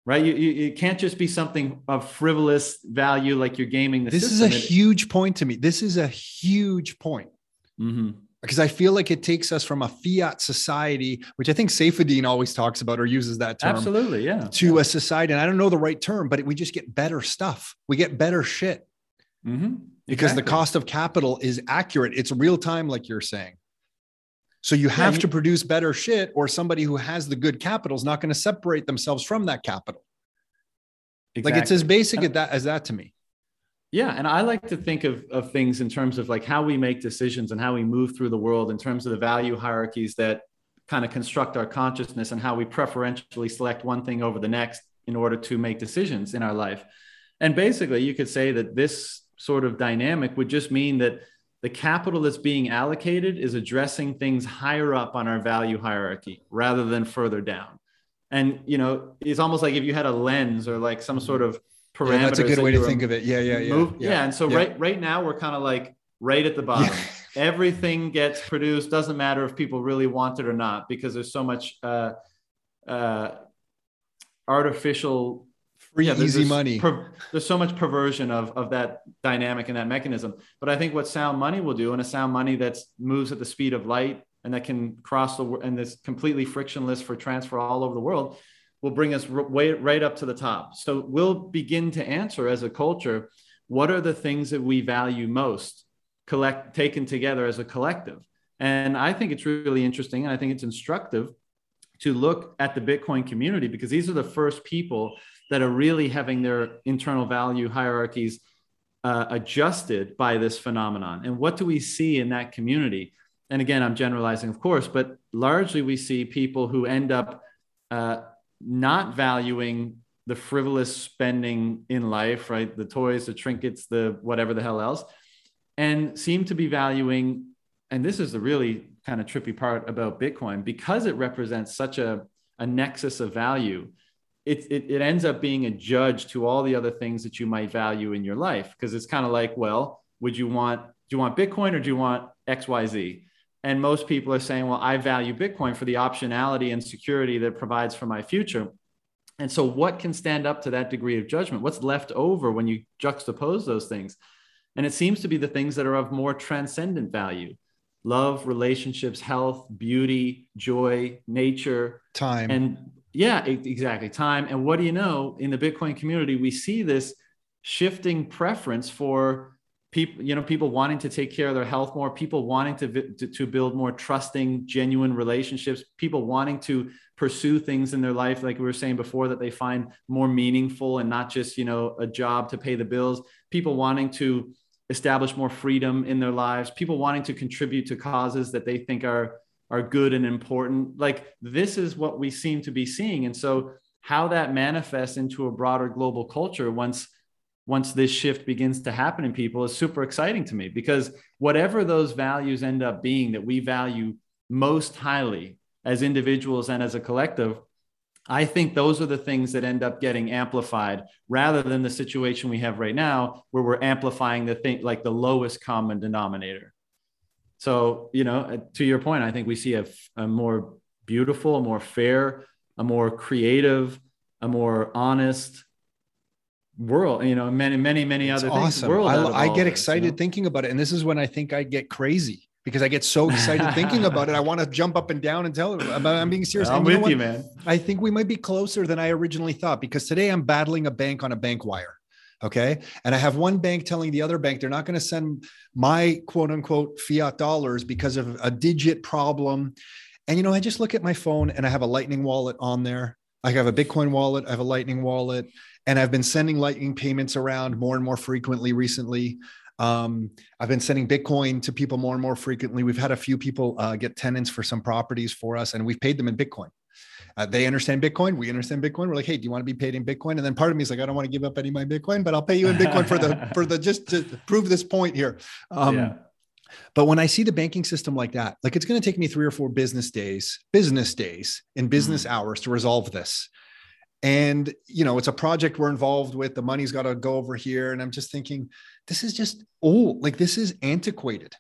Right, you, you, it can't just be something of frivolous value like you're gaming the this system. is a huge point to me. This is a huge point. Mm-hmm because I feel like it takes us from a fiat society, which I think Saifedean always talks about or uses that term. Absolutely, yeah. To yeah. a society, and I don't know the right term, but we just get better stuff. We get better shit mm-hmm. because exactly. the cost of capital is accurate. It's real time, like you're saying. So you have yeah, to produce better shit, or somebody who has the good capital is not going to separate themselves from that capital. Exactly. Like it's as basic as that as that to me. Yeah, and I like to think of, of things in terms of like how we make decisions and how we move through the world in terms of the value hierarchies that kind of construct our consciousness and how we preferentially select one thing over the next in order to make decisions in our life. And basically, you could say that this sort of dynamic would just mean that the capital that's being allocated is addressing things higher up on our value hierarchy rather than further down. And you know, it's almost like if you had a lens or like some sort of parameters. Yeah, that's a good way to think of it. Yeah, yeah, yeah. Yeah. yeah. And so yeah. right right now we're kind of like right at the bottom. Everything gets produced. Doesn't matter if people really want it or not because there's so much uh, uh, artificial yeah, easy money. Per, there's so much perversion of, of that dynamic and that mechanism. But I think what sound money will do, and a sound money that moves at the speed of light and that can cross the and is completely frictionless for transfer all over the world, will bring us way, right up to the top. So we'll begin to answer as a culture what are the things that we value most, collect taken together as a collective. And I think it's really interesting, and I think it's instructive to look at the Bitcoin community because these are the first people that are really having their internal value hierarchies uh, adjusted by this phenomenon. And what do we see in that community? And again, I'm generalizing, of course, but largely we see people who end up uh, not valuing the frivolous spending in life, right? The toys, the trinkets, the whatever the hell else, and seem to be valuing, and this is the really kind of trippy part about Bitcoin, because it represents such a, a nexus of value, it, it, it ends up being a judge to all the other things that you might value in your life. Because it's kind of like, well, would you want, do you want Bitcoin or do you want XYZ? And most people are saying, well, I value Bitcoin for the optionality and security that it provides for my future. And so, what can stand up to that degree of judgment? What's left over when you juxtapose those things? And it seems to be the things that are of more transcendent value love, relationships, health, beauty, joy, nature, time. And yeah, exactly. Time. And what do you know? In the Bitcoin community, we see this shifting preference for people you know people wanting to take care of their health more people wanting to, to, build more trusting genuine relationships people wanting to pursue things in their life like we were saying before that they find more meaningful and not just you know a job to pay the bills people wanting to establish more freedom in their lives people wanting to contribute to causes that they think are are good and important like this is what we seem to be seeing and so how that manifests into a broader global culture once once this shift begins to happen in people is super exciting to me because whatever those values end up being that we value most highly as individuals and as a collective I think those are the things that end up getting amplified rather than the situation we have right now where we're amplifying the thing like the lowest common denominator. So, you know, uh, to your point, I think we see a, a more beautiful, a more fair, a more creative, a more honest, world you know many many many it's other awesome. things world I, I get this, excited you know? thinking about it and this is when i think i get crazy because i get so excited thinking about it i want to jump up and down and tell it about i'm being serious i'm and with you, man i think we might be closer than i originally thought because today i'm battling a bank on a bank wire okay and i have one bank telling the other bank they're not going to send my quote unquote fiat dollars because of a digit problem and you know i just look at my phone and i have a lightning wallet on there I have a Bitcoin wallet, I have a Lightning wallet, and I've been sending Lightning payments around more and more frequently recently. Um, I've been sending Bitcoin to people more and more frequently. We've had a few people uh, get tenants for some properties for us, and we've paid them in Bitcoin. Uh, they understand Bitcoin. We understand Bitcoin. We're like, hey, do you want to be paid in Bitcoin? And then part of me is like, I don't want to give up any of my Bitcoin, but I'll pay you in Bitcoin for the for the just to prove this point here. Um, yeah. But when I see the banking system like that, like it's going to take me three or four business days, business days and business mm-hmm. hours to resolve this and you know it's a project we're involved with the money's got to go over here and i'm just thinking this is just old like this is antiquated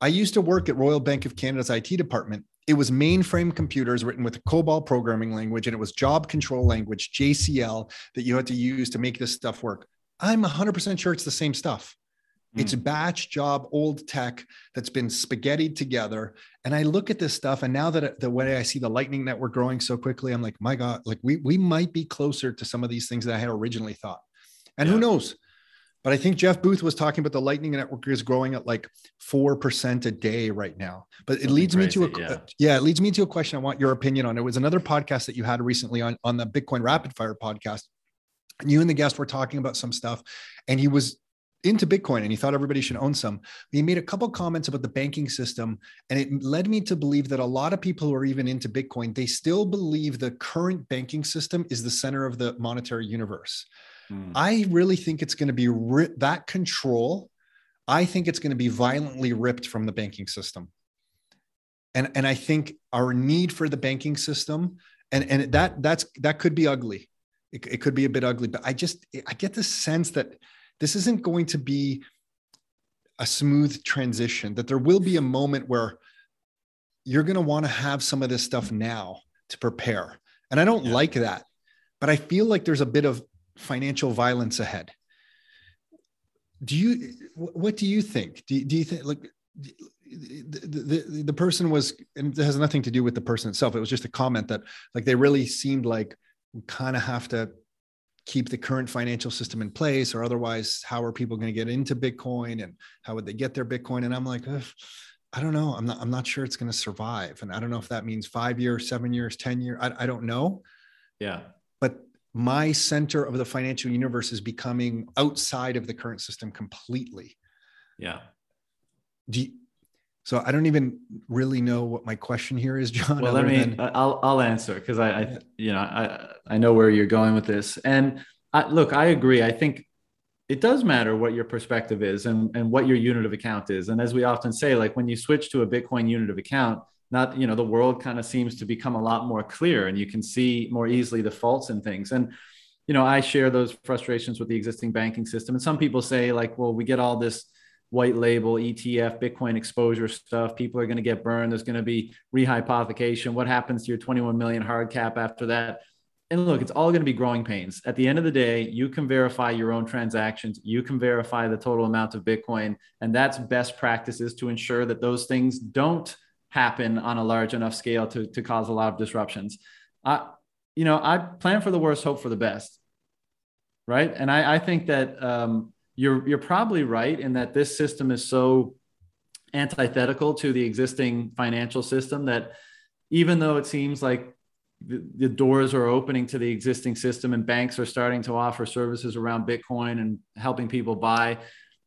i used to work at royal bank of canada's it department it was mainframe computers written with cobol programming language and it was job control language jcl that you had to use to make this stuff work i'm 100% sure it's the same stuff it's hmm. batch job, old tech that's been spaghettied together. And I look at this stuff, and now that the way I see the Lightning Network growing so quickly, I'm like, my God, like we we might be closer to some of these things that I had originally thought. And yeah. who knows? But I think Jeff Booth was talking about the Lightning Network is growing at like four percent a day right now. But it Something leads crazy, me to a yeah. Uh, yeah, it leads me to a question. I want your opinion on. It was another podcast that you had recently on on the Bitcoin Rapid Fire podcast. And you and the guest were talking about some stuff, and he was into Bitcoin and he thought everybody should own some. He made a couple comments about the banking system, and it led me to believe that a lot of people who are even into Bitcoin, they still believe the current banking system is the center of the monetary universe. Hmm. I really think it's going to be ri- that control. I think it's going to be violently ripped from the banking system. And, and I think our need for the banking system and, and that that's that could be ugly. It, it could be a bit ugly, but I just I get the sense that this isn't going to be a smooth transition, that there will be a moment where you're going to want to have some of this stuff now to prepare. And I don't yeah. like that, but I feel like there's a bit of financial violence ahead. Do you, what do you think? Do, do you think, like, the, the, the person was, and it has nothing to do with the person itself. It was just a comment that, like, they really seemed like we kind of have to keep the current financial system in place or otherwise how are people going to get into bitcoin and how would they get their bitcoin and i'm like i don't know i'm not i'm not sure it's going to survive and i don't know if that means five years seven years ten years I, I don't know yeah but my center of the financial universe is becoming outside of the current system completely yeah do you, so I don't even really know what my question here is, John. Well, let me. Than... I'll I'll answer because I, I, you know I I know where you're going with this, and I, look, I agree. I think it does matter what your perspective is and and what your unit of account is, and as we often say, like when you switch to a Bitcoin unit of account, not you know the world kind of seems to become a lot more clear, and you can see more easily the faults in things, and you know I share those frustrations with the existing banking system, and some people say like, well, we get all this white label ETF, Bitcoin exposure stuff. People are going to get burned. There's going to be rehypothecation. What happens to your 21 million hard cap after that? and look, it's all going to be growing pains. At the end of the day, you can verify your own transactions, you can verify the total amount of Bitcoin, and that's best practices to ensure that those things don't happen on a large enough scale to, to cause a lot of disruptions. I, you know, I plan for the worst, hope for the best, right? And I, I think that um, you're you're probably right in that this system is so antithetical to the existing financial system that even though it seems like the, the, doors are opening to the existing system and banks are starting to offer services around Bitcoin and helping people buy.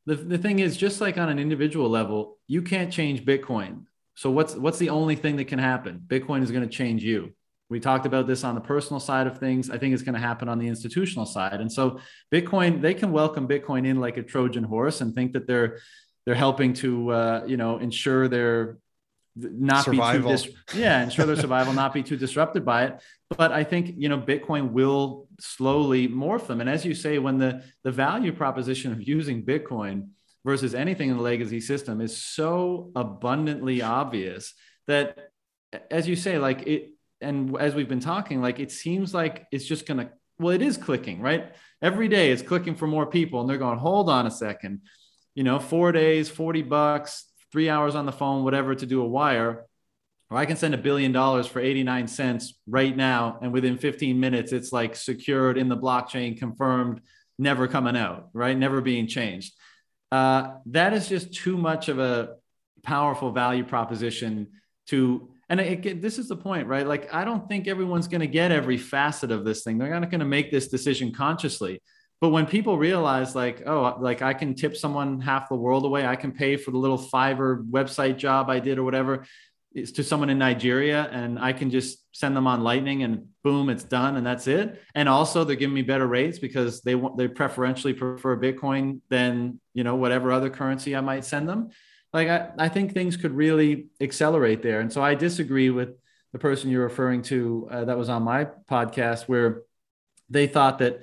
The, the thing is, just like on an individual level, you can't change Bitcoin. So what's what's the only thing that can happen? Bitcoin is going to change you. We talked about this on the personal side of things. I think it's going to happen on the institutional side. And so Bitcoin, they can welcome Bitcoin in like a Trojan horse and think that they're they're helping to uh, you know ensure their not survival. be too dis- yeah ensure their survival not be too disrupted by it but i think you know bitcoin will slowly morph them and as you say when the the value proposition of using bitcoin versus anything in the legacy system is so abundantly obvious that as you say like it and as we've been talking like it seems like it's just going to well it is clicking right every day it's clicking for more people and they're going hold on a second you know 4 days 40 bucks three hours on the phone, whatever, to do a wire, or I can send a billion dollars for 89 cents right now. And within 15 minutes, it's like secured in the blockchain, confirmed, never coming out, right? Never being changed. Uh, that is just too much of a powerful value proposition to and it, this is the point right? Like i don't think everyone's going to get every facet of this thing. They're not going to make this decision consciously. But when people realize like oh like i can tip someone half the world away i can pay for the little fiverr website job i did or whatever it's to someone in nigeria and i can just send them on lightning and boom it's done and that's it. And also they're giving me better rates because they want they preferentially prefer bitcoin than you know whatever other currency i might send them. Like i, I think things could really accelerate there. And so i disagree with the person you're referring to uh, that was on my podcast where they thought that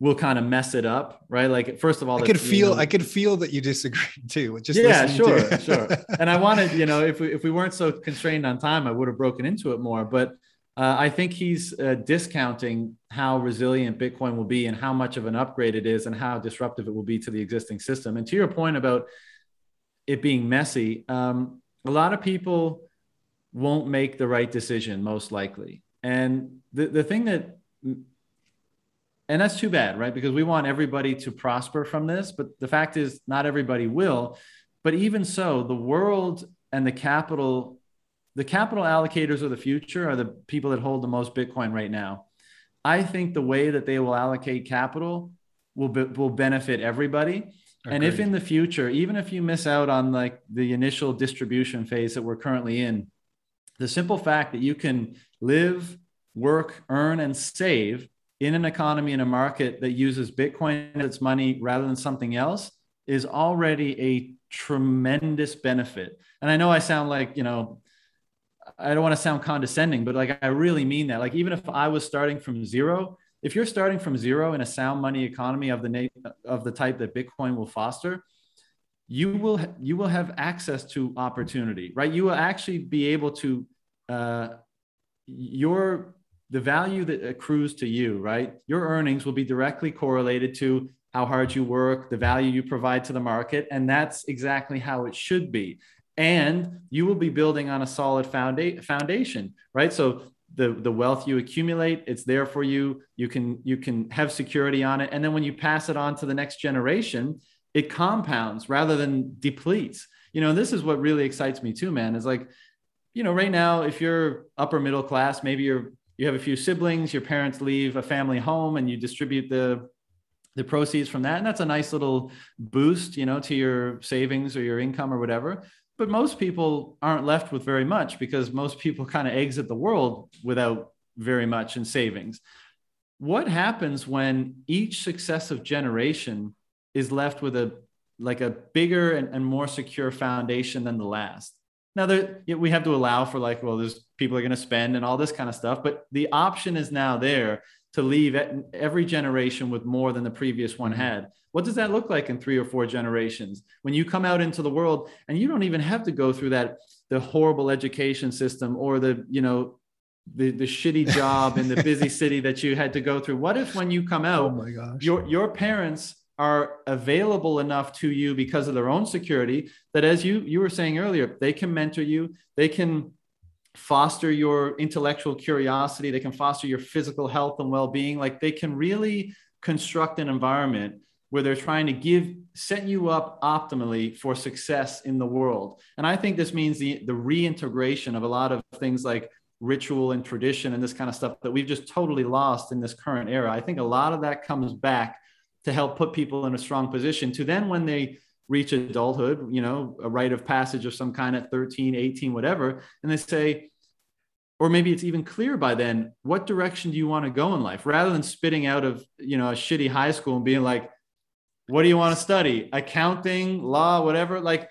will kind of mess it up, right? Like first of all, I could feel know, I could feel that you disagree too. Just yeah, sure, sure. And I wanted, you know, if we if we weren't so constrained on time, I would have broken into it more. But uh, I think he's uh, discounting how resilient Bitcoin will be and how much of an upgrade it is and how disruptive it will be to the existing system. And to your point about it being messy, um, a lot of people won't make the right decision most likely. And the, the thing that and that's too bad right? Because we want everybody to prosper from this but the fact is not everybody will. But even so the world and the capital the capital allocators of the future are the people that hold the most bitcoin right now. I think the way that they will allocate capital will be, will benefit everybody. Agreed. and if in the future even if you miss out on like the initial distribution phase that we're currently in the simple fact that you can live work earn and save in an economy in a market that uses Bitcoin as its money rather than something else is already a tremendous benefit. And I know I sound like, you know, I don't want to sound condescending, but like I really mean that. Like even if I was starting from zero, if you're starting from zero in a sound money economy of the na- of the type that Bitcoin will foster, you will you will have access to opportunity, right? You will actually be able to uh, your the value that accrues to you, right? Your earnings will be directly correlated to how hard you work, the value you provide to the market. And that's exactly how it should be. And you will be building on a solid founda- foundation, right? So the, the wealth you accumulate, it's there for you. You can, you can have security on it. And then when you pass it on to the next generation, it compounds rather than depletes. You know, this is what really excites me too, man, is like, you know, right now, if you're upper middle class, maybe you're you have a few siblings, your parents leave a family home and you distribute the the proceeds from that and that's a nice little boost you know to your savings or your income or whatever. But most people aren't left with very much because most people kind of exit the world without very much in savings. What happens when each successive generation is left with a like a bigger and, and more secure foundation than the last now there, we have to allow for like, well, there's people are going to spend and all this kind of stuff, but the option is now there to leave every generation with more than the previous one mm-hmm. had. What does that look like in three or four generations? When you come out into the world and you don't even have to go through that the horrible education system or the you know the, the shitty job in the busy city that you had to go through what if when you come out oh my gosh your your parents are available enough to you because of their own security that as you you were saying earlier they can mentor you they can foster your intellectual curiosity they can foster your physical health and well-being. Like they can really construct an environment where they're trying to give set you up optimally for success in the world. And i think this means the the reintegration of a lot of things like ritual and tradition and this kind of stuff that we've just totally lost in this current era. I think a lot of that comes back to help put people in a strong position to then when they reach adulthood you know a rite of passage of some kind at 13 18 whatever and they say or maybe it's even clear by then what direction do you want to go in life? Rather than spitting out of you know a shitty high school and being like what do you want to study? Accounting law whatever? Like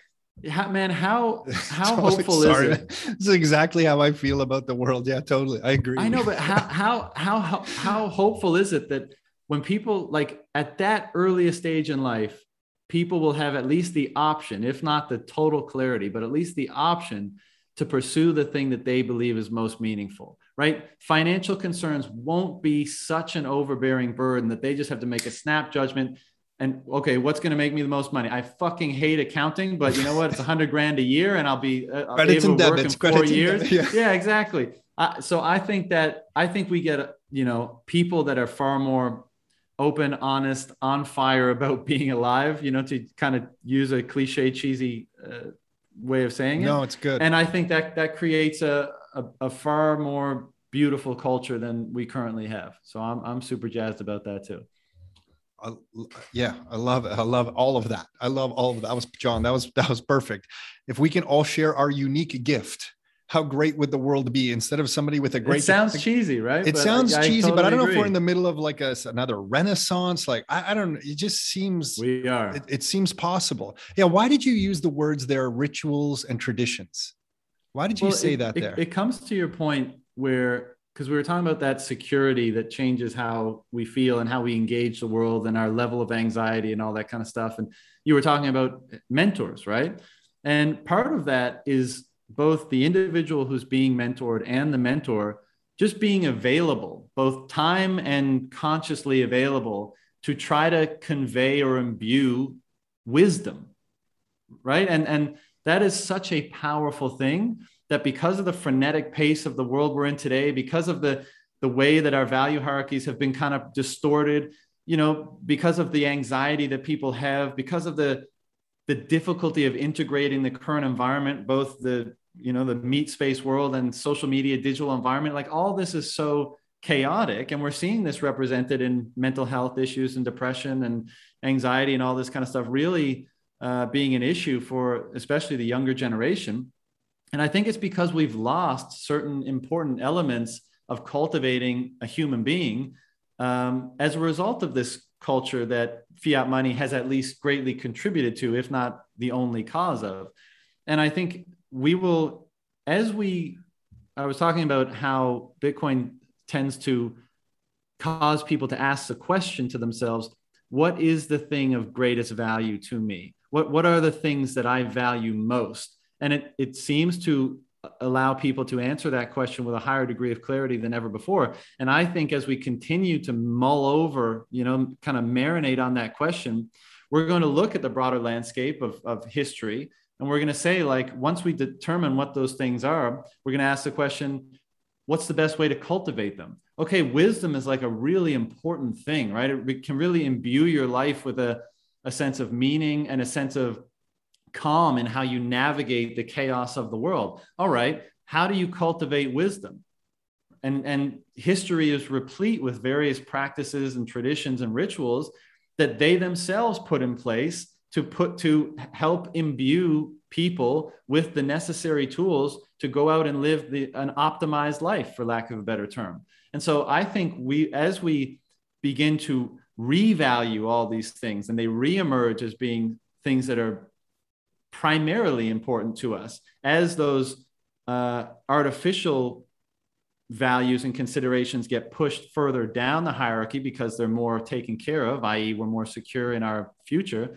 how, man how how Totally hopeful sorry. is it? This is exactly how i feel about the world. Yeah totally. I agree. I know, but how how how how how hopeful is it that when people like at that earliest stage in life, people will have at least the option, if not the total clarity, but at least the option to pursue the thing that they believe is most meaningful, right? Financial concerns won't be such an overbearing burden that they just have to make a snap judgment. And okay, what's going to make me the most money? I fucking hate accounting, but you know what? It's a hundred grand a year, and I'll be uh, Credits able and to work debits, in four years. debits, yeah. yeah, exactly. Uh, so I think that I think we get you know people that are far more open, honest, on fire about being alive. You know, to kind of use a cliche, cheesy uh, way of saying it. no it's good And I think that that creates a, a a far more beautiful culture than we currently have. So I'm I'm super jazzed about that too. I, yeah, I love it. I love all of that. I love all of that. That was John. That was that was perfect. If we can all share our unique gift, how great would the world be instead of somebody with a great it sounds cheesy, right? It But sounds I- I cheesy, but I don't know if we're in the middle of like a, another renaissance. Like I, I don't. It just seems We are. it, it seems possible. Yeah. Why did you use the words there, rituals and traditions? Why did you Well, say it- that it, there? It comes to your point where, because we were talking about that security that changes how we feel and how we engage the world and our level of anxiety and all that kind of stuff. And you were talking about mentors, right? And part of that is both the individual who's being mentored and the mentor just being available, both time and consciously available to try to convey or imbue wisdom right? And and that is such a powerful thing that because of the frenetic pace of the world we're in today because of the the way that our value hierarchies have been kind of distorted you know because of the anxiety that people have because of the the difficulty of integrating the current environment both the you know the meat space world and social media digital environment like all this is so chaotic and we're seeing this represented in mental health issues and depression and anxiety and all this kind of stuff really uh, being an issue for especially the younger generation. And I think it's because we've lost certain important elements of cultivating a human being um, as a result of this culture that fiat money has at least greatly contributed to, if not the only cause of. And I think we will, as we, I was talking about how Bitcoin tends to cause people to ask the question to themselves what is the thing of greatest value to me? What what are the things that i value most? And it it seems to allow people to answer that question with a higher degree of clarity than ever before. And i think as we continue to mull over you know kind of marinate on that question we're going to look at the broader landscape of, of history and we're going to say like once we determine what those things are we're going to ask the question what's the best way to cultivate them? Okay wisdom is like a really important thing right? It can really imbue your life with a, a sense of meaning and a sense of calm in how you navigate the chaos of the world. All right how do you cultivate wisdom? And and history is replete with various practices and traditions and rituals that they themselves put in place to put to help imbue people with the necessary tools to go out and live the, an optimized life for lack of a better term. And so i think we as we begin to revalue all these things and they reemerge as being things that are primarily important to us as those uh, artificial values and considerations get pushed further down the hierarchy because they're more taken care of i.e we're more secure in our future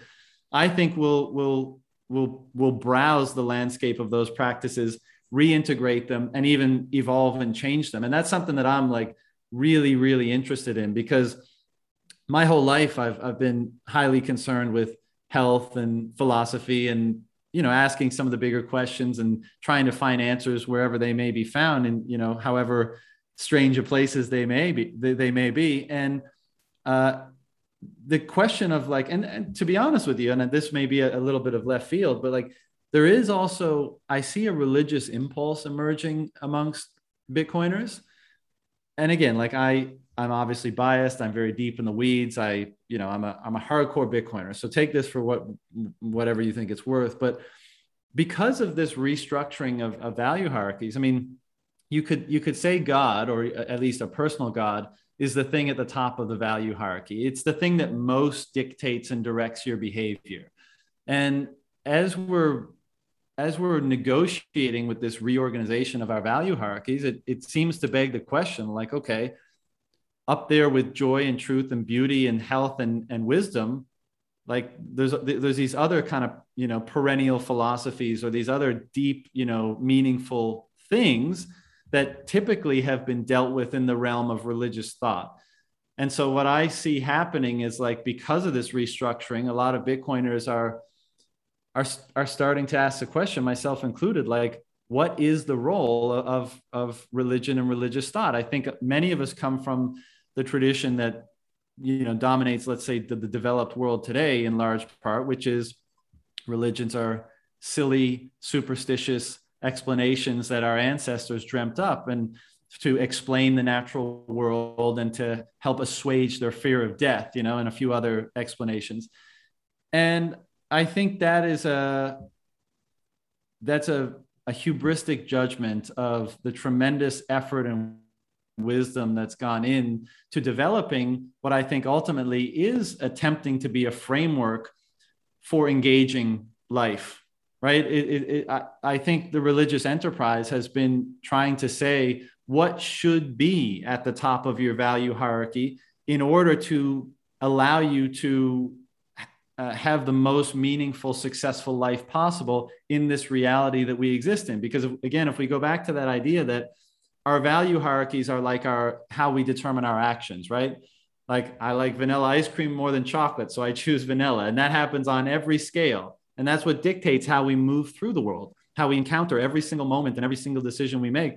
i think we'll we'll we'll we'll browse the landscape of those practices reintegrate them, and even evolve and change them. And that's something that I'm like really, really interested in because my whole life I've, I've been highly concerned with health and philosophy and you know asking some of the bigger questions and trying to find answers wherever they may be found and you know however strange a places they may be they, they may be and uh, the question of like and, and, to be honest with you and this may be a, a little bit of left field but like there is also i see a religious impulse emerging amongst bitcoiners. And again like i i'm obviously biased. I'm very deep in the weeds. I you know i'm a i'm a hardcore bitcoiner. So take this for what whatever you think it's worth. But because of this restructuring of, of value hierarchies i mean you could you could say god or at least a personal god is the thing at the top of the value hierarchy. It's the thing that most dictates and directs your behavior. And as we're as we're negotiating with this reorganization of our value hierarchies it, it seems to beg the question like okay up there with joy and truth and beauty and health and, and wisdom like there's there's these other kind of you know perennial philosophies or these other deep you know meaningful things that typically have been dealt with in the realm of religious thought. And so what i see happening is like because of this restructuring a lot of bitcoiners are are are starting to ask the question myself included like what is the role of of religion and religious thought? I think many of us come from the tradition that you know dominates let's say the, the developed world today in large part which is religions are silly superstitious explanations that our ancestors dreamt up and to explain the natural world and to help assuage their fear of death you know and a few other explanations. And i think that is a that's a, a hubristic judgment of the tremendous effort and wisdom that's gone in to developing what I think ultimately is attempting to be a framework for engaging life, right? It, it, it, I, I think the religious enterprise has been trying to say what should be at the top of your value hierarchy in order to allow you to uh, have the most meaningful, successful life possible in this reality that we exist in. Because again, if we go back to that idea that our value hierarchies are like our how we determine our actions, right? Like I like vanilla ice cream more than chocolate, so I choose vanilla, and that happens on every scale, and that's what dictates how we move through the world, how we encounter every single moment and every single decision we make.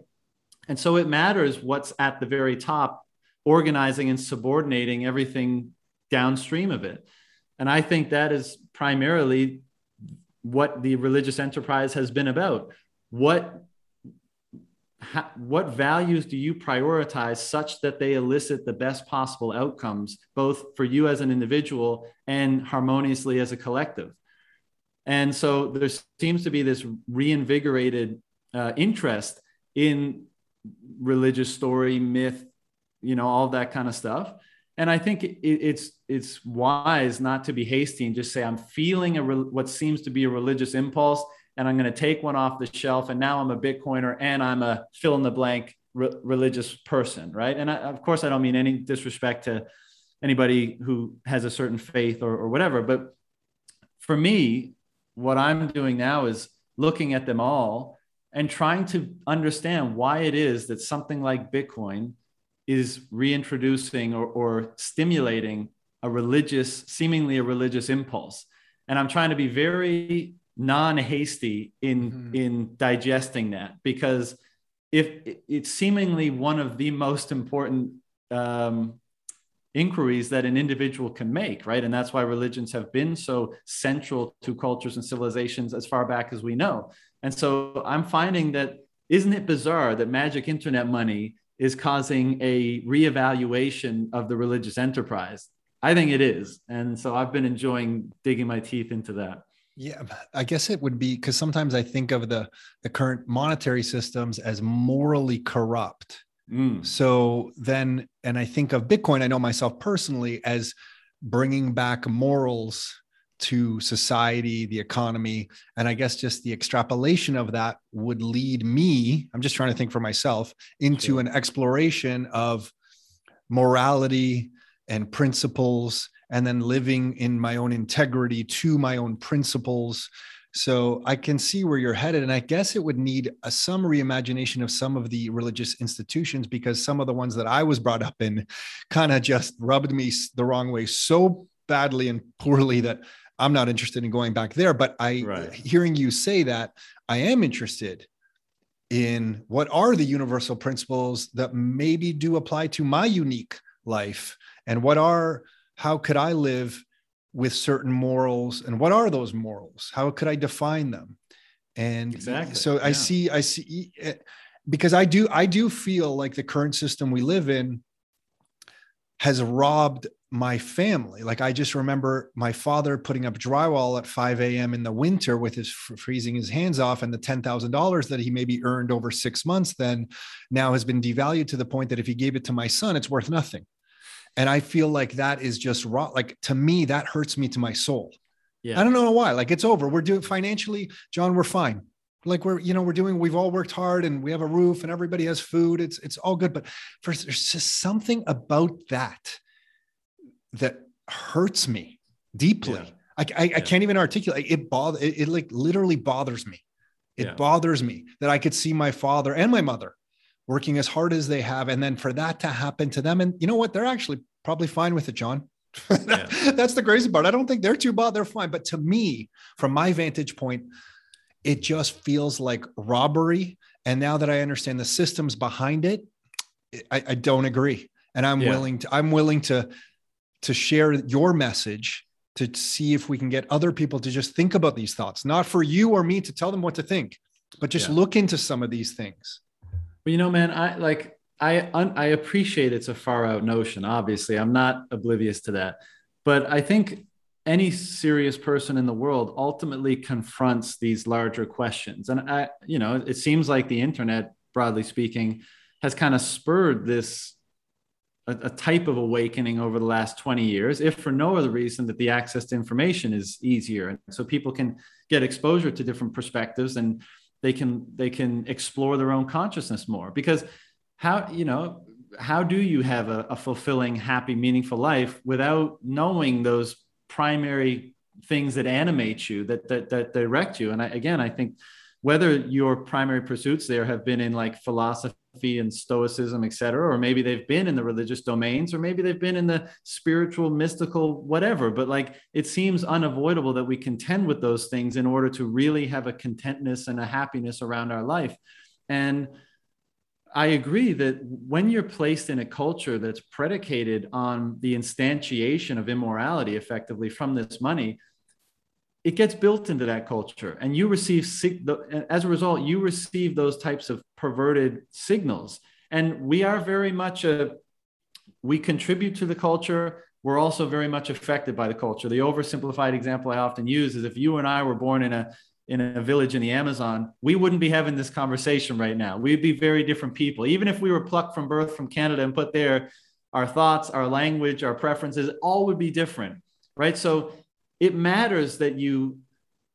And so it matters what's at the very top, organizing and subordinating everything downstream of it. And I think that is primarily what the religious enterprise has been about. What what values do you prioritize such that they elicit the best possible outcomes, both for you as an individual and harmoniously as a collective? And so there seems to be this reinvigorated uh, interest in religious story, myth, you know, all that kind of stuff. And I think it, it's it's wise not to be hasty and just say I'm feeling a re- what seems to be a religious impulse and I'm going to take one off the shelf. And now I'm a Bitcoiner and I'm a fill in the blank re- religious person, right? And I, of course, I don't mean any disrespect to anybody who has a certain faith or, or whatever. But for me, what I'm doing now is looking at them all and trying to understand why it is that something like Bitcoin is reintroducing or, or stimulating a religious, seemingly a religious impulse. And I'm trying to be very non-hasty in mm-hmm. in digesting that because if it's seemingly one of the most important um, inquiries that an individual can make right? And that's why religions have been so central to cultures and civilizations as far back as we know. And so i'm finding that isn't it bizarre that magic internet money is causing a reevaluation of the religious enterprise? I think it is. And so i've been enjoying digging my teeth into that. Yeah, I guess it would be because sometimes I think of the the current monetary systems as morally corrupt. Mm. So then, and I think of Bitcoin. I know myself personally as bringing back morals to society, the economy, and I guess just the extrapolation of that would lead me. I'm just trying to think for myself into sure. an exploration of morality and principles and then living in my own integrity to my own principles So I can see where you're headed. And I guess it would need a, some reimagination of some of the religious institutions because some of the ones that I was brought up in kind of just rubbed me the wrong way so badly and poorly that I'm not interested in going back there. But I, right. hearing you say that, I am interested in what are the universal principles that maybe do apply to my unique life and what are, how could I live with certain morals and what are those morals? How could i define them? And exactly. so i see i see eh, because i do i do feel like the current system we live in has robbed my family. Like i just remember my father putting up drywall at 5 a.m in the winter with his freezing his hands off and the $10000 that he maybe earned over six months then now has been devalued to the point that if he gave it to my son it's worth nothing and I feel like that is just raw. Like to me, that hurts me to my soul. Yeah. I don't know why. Like it's over. We're doing financially, John, we're fine. Like we're, you know, we're doing, we've all worked hard and we have a roof and everybody has food. It's it's all good. But first, there's just something about that that hurts me deeply. Yeah. I, I, yeah. I, can't even articulate it bother it, it like literally bothers me. It yeah. bothers me that I could see my father and my mother working as hard as they have. And then for that to happen to them, and you know what? They're actually probably fine with it, John. Yeah. That's the crazy part. I don't think they're too bad. They're fine. But to me, from my vantage point, it just feels like robbery. And now that I understand the systems behind it, I, I don't agree. And I'm yeah. willing to, I'm willing to, to share your message to see if we can get other people to just think about these thoughts, not for you or me to tell them what to think, but just yeah. look into some of these things. Well, you know, man, I like I un, I appreciate it's a far out notion. Obviously, I'm not oblivious to that, but I think any serious person in the world ultimately confronts these larger questions. And I, you know, it seems like the internet, broadly speaking, has kind of spurred this a, a, type of awakening over the last 20 years, if for no other reason that the access to information is easier. And so people can get exposure to different perspectives and they can they can explore their own consciousness more. Because how you know how do you have a, a fulfilling happy meaningful life without knowing those primary things that animate you that that, that direct you? And I, again i think whether your primary pursuits there have been in like philosophy and stoicism et cetera or maybe they've been in the religious domains or maybe they've been in the spiritual mystical whatever. But like it seems unavoidable that we contend with those things in order to really have a contentness and a happiness around our life. And I agree that when you're placed in a culture that's predicated on the instantiation of immorality effectively from this money, it gets built into that culture. And you receive, as a result, you receive those types of perverted signals. And we are very much a, we contribute to the culture. We're also very much affected by the culture. The oversimplified example I often use is if you and I were born in a in a village in the Amazon, we wouldn't be having this conversation right now. We'd be very different people. Even if we were plucked from birth from Canada and put there, our thoughts, our language, our preferences, all would be different, right? So it matters that you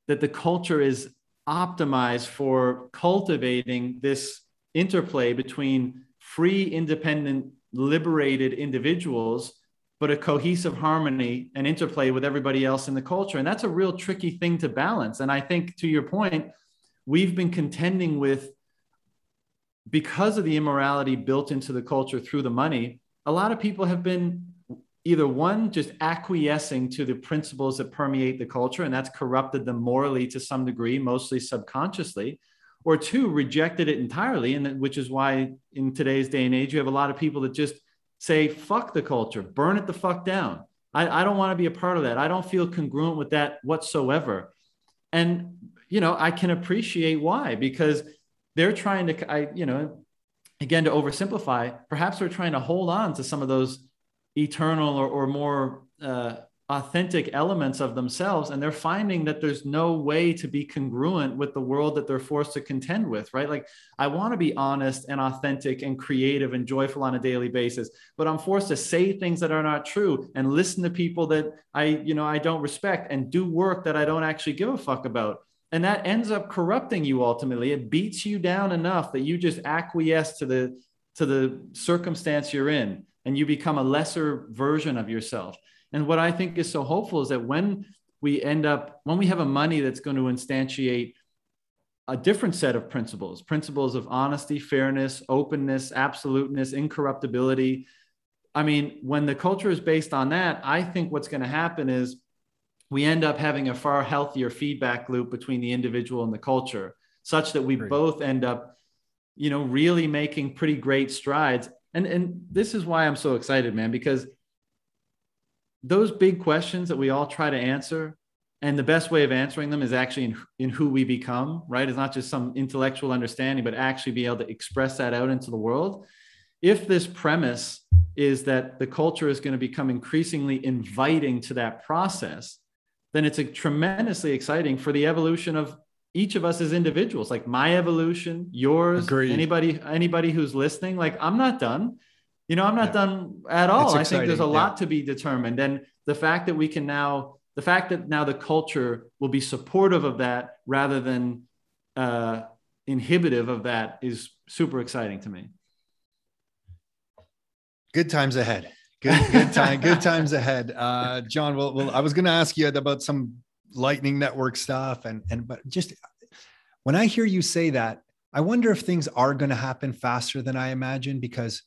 that the culture is optimized for cultivating this interplay between free, independent, liberated individuals but a cohesive harmony and interplay with everybody else in the culture. And that's a real tricky thing to balance. And I think to your point, we've been contending with because of the immorality built into the culture through the money, a lot of people have been either one, just acquiescing to the principles that permeate the culture, and that's corrupted them morally to some degree, mostly subconsciously, or two, rejected it entirely. And which is why in today's day and age, you have a lot of people that just say, fuck the culture, burn it the fuck down. I, I don't want to be a part of that. I don't feel congruent with that whatsoever. And, you know, I can appreciate why, because they're trying to, I, you know, again, to oversimplify, perhaps they're trying to hold on to some of those eternal or, or more uh, authentic elements of themselves and they're finding that there's no way to be congruent with the world that they're forced to contend with right? Like i want to be honest and authentic and creative and joyful on a daily basis but i'm forced to say things that are not true and listen to people that i you know i don't respect and do work that i don't actually give a fuck about. And that ends up corrupting you ultimately. It beats you down enough that you just acquiesce to the to the circumstance you're in and you become a lesser version of yourself. And what I think is so hopeful is that when we end up when we have a money that's going to instantiate a different set of principles principles of honesty fairness openness absoluteness incorruptibility i mean when the culture is based on that i think what's going to happen is we end up having a far healthier feedback loop between the individual and the culture such that we both end up you know really making pretty great strides and and this is why i'm so excited man because those big questions that we all try to answer and the best way of answering them is actually in, in who we become right? It's not just some intellectual understanding but actually be able to express that out into the world. If this premise is that the culture is going to become increasingly inviting to that process then it's a tremendously exciting for the evolution of each of us as individuals like my evolution yours Agreed. anybody anybody who's listening like i'm not done. You know i'm not yeah. done at all. I think there's a lot to be determined. And the fact that we can now the fact that now the culture will be supportive of that rather than uh, inhibitive of that is super exciting to me. Good times ahead. Good good time good times ahead. Uh, john well, well i was going to ask you about some lightning network stuff and and but just when i hear you say that i wonder if things are going to happen faster than i imagine because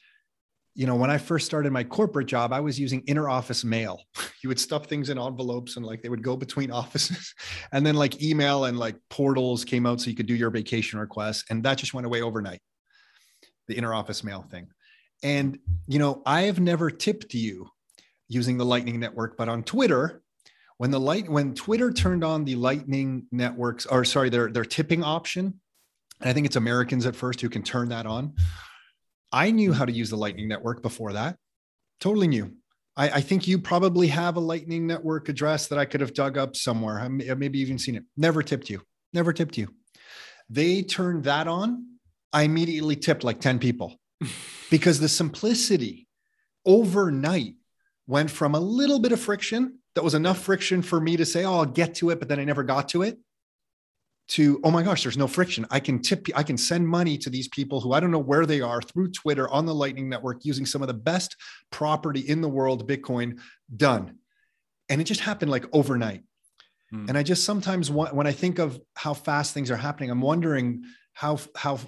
you know when i first started my corporate job i was using inter office mail. You would stuff things in envelopes and like they would go between offices. And then like email and like portals came out so you could do your vacation requests and that just went away overnight the inter office mail thing. And you know i have never tipped you using the lightning network but on twitter when the light when Twitter turned on the Lightning networks, or sorry, their their tipping option, and I think it's Americans at first who can turn that on. I knew how to use the Lightning network before that. Totally new. I, I think you probably have a Lightning network address that I could have dug up somewhere. I maybe even seen it. Never tipped you. Never tipped you. They turned that on. I immediately tipped like 10 people because the simplicity overnight went from a little bit of friction that was enough friction for me to say, oh, I'll get to it, but then I never got to it. To, oh my gosh, there's no friction. I can tip, I can send money to these people who I don't know where they are through Twitter on the Lightning Network using some of the best property in the world, Bitcoin, done. And it just happened like overnight. Hmm. And I just sometimes want, when I think of how fast things are happening, I'm wondering how, how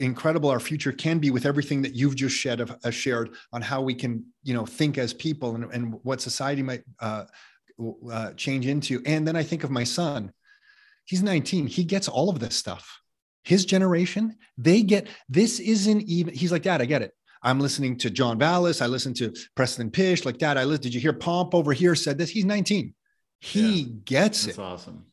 incredible our future can be with everything that you've just shed of, uh, shared on how we can you know think as people and, and what society might uh, uh, change into. And then i think of my son. He's 19 he gets all of this stuff. His generation they get this isn't even he's like dad i get it. I'm listening to john vallis i listen to Preston Pysh like dad i listen did you hear pomp over here said this? He's 19 he yeah, gets that's it. awesome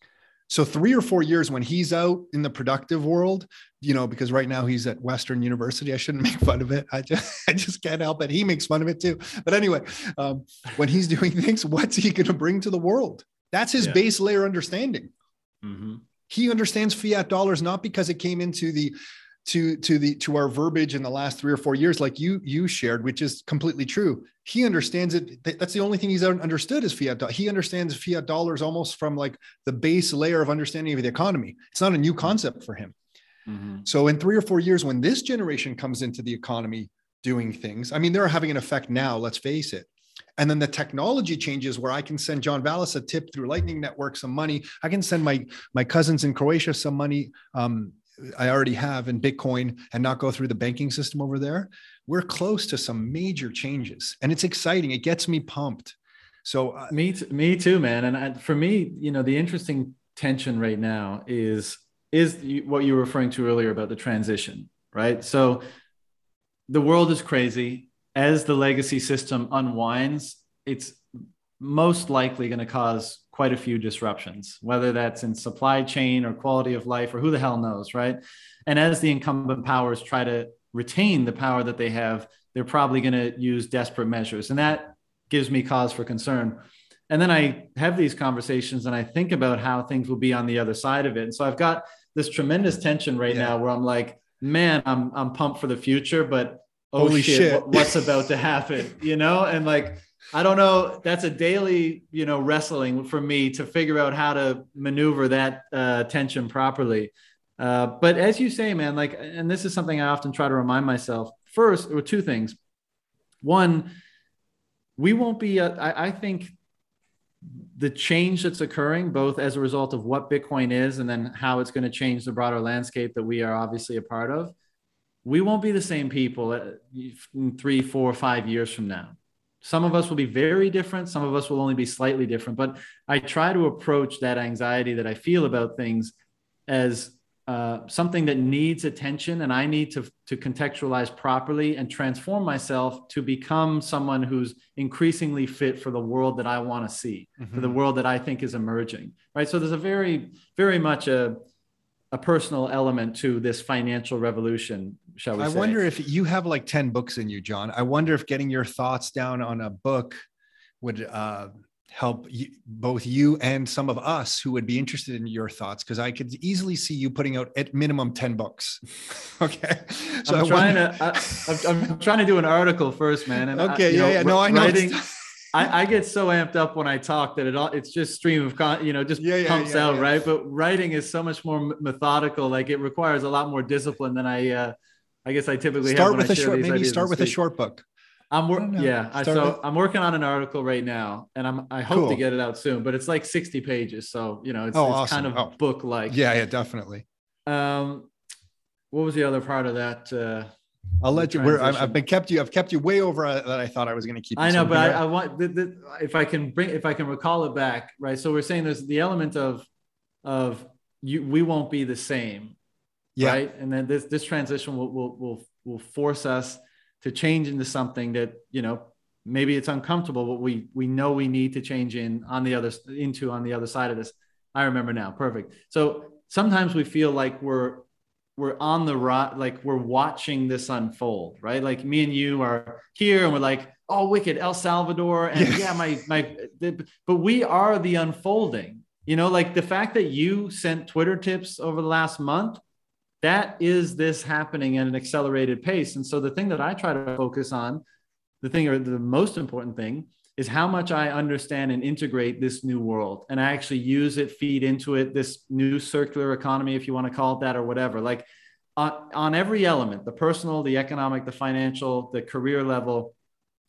so three or four years when he's out in the productive world, you know, because right now he's at Western University. I shouldn't make fun of it. I just I just can't help it. He makes fun of it too. But anyway, um, when he's doing things, what's he going to bring to the world? That's his yeah. base layer understanding. Mm-hmm. He understands fiat dollars not because it came into the to to the to our verbiage in the last three or four years like you you shared which is completely true. He understands it. That's the only thing he's understood is fiat he understands fiat dollars almost from like the base layer of understanding of the economy. It's not a new concept for him. Mm-hmm. so in three or four years when this generation comes into the economy doing things i mean they're having an effect now let's face it. And then the technology changes where I can send John Vallis a tip through Lightning Network some money. I can send my my cousins in Croatia some money um, I already have in Bitcoin and not go through the banking system over there, we're close to some major changes and it's exciting. It gets me pumped. So uh, me, t- me too, man. And I, for me, you know, the interesting tension right now is, is what you were referring to earlier about the transition, right? So the world is crazy as the legacy system unwinds. It's most likely going to cause quite a few disruptions, whether that's in supply chain or quality of life or who the hell knows, right? And as the incumbent powers try to retain the power that they have, they're probably going to use desperate measures. And that gives me cause for concern. And then I have these conversations and I think about how things will be on the other side of it. And so I've got this tremendous tension right yeah. now where I'm like, man, I'm, I'm pumped for the future, but oh Holy shit, shit. what's about to happen, you know? And like, I don't know. That's a daily, you know, wrestling for me to figure out how to maneuver that uh, tension properly. Uh, but as you say, man, like, and this is something I often try to remind myself. First, or two things. One, we won't be. Uh, I, I think the change that's occurring, both as a result of what Bitcoin is and then how it's going to change the broader landscape that we are obviously a part of, we won't be the same people uh, three, four, five years from now. Some of us will be very different. Some of us will only be slightly different. But I try to approach that anxiety that I feel about things as uh, something that needs attention and I need to, to contextualize properly and transform myself to become someone who's increasingly fit for the world that I want to see, mm-hmm. for the mm-hmm. world that I think is emerging. Right. So there's a very, very much a, a personal element to this financial revolution, shall we I say. wonder if you have like 10 books in you, John. I wonder if getting your thoughts down on a book would uh, help you, both you and some of us who would be interested in your thoughts because I could easily see you putting out at minimum 10 books. okay. So I'm I trying wonder... to, I, am trying to do an article first, man. And okay. I, yeah. Know, yeah. No, I know. Writing, I, I, get so amped up when I talk that it all, it's just stream of, con, you know, just yeah, yeah, pumps yeah, out. Right. But writing is so much more methodical. Like it requires a lot more discipline than I, uh, I guess I typically start with a short, maybe start with a short book. I'm working. Yeah, I, so with- I'm working on an article right now, and I'm I hope cool. to get it out soon. But it's like 60 pages, so you know it's, oh, it's awesome. kind of oh. book like. Yeah, yeah, definitely. Um, what was the other part of that? Uh, I'll let you. Where I've been kept you. I've kept you way over uh, that I thought I was going to keep. I know, but I, I, want the, the, if I can bring if I can recall it back, right? So we're saying there's the element of of you. We won't be the same, yeah. right? And then this this transition will will will will force us to change into something that you know maybe it's uncomfortable but we we know we need to change in on the other into on the other side of this. I remember now. Perfect. So sometimes we feel like we're we're on the right like we're watching this unfold right? Like me and you are here and we're like oh wicked el salvador. And yeah, yeah my my but we are the unfolding. You know like the fact that you sent twitter tips over the last month that is this happening at an accelerated pace. And so the thing that I try to focus on, the thing or the most important thing is how much I understand and integrate this new world. And I actually use it, feed into it, this new circular economy, if you want to call it that or whatever. Like on, on every element, the personal, the economic, the financial, the career level,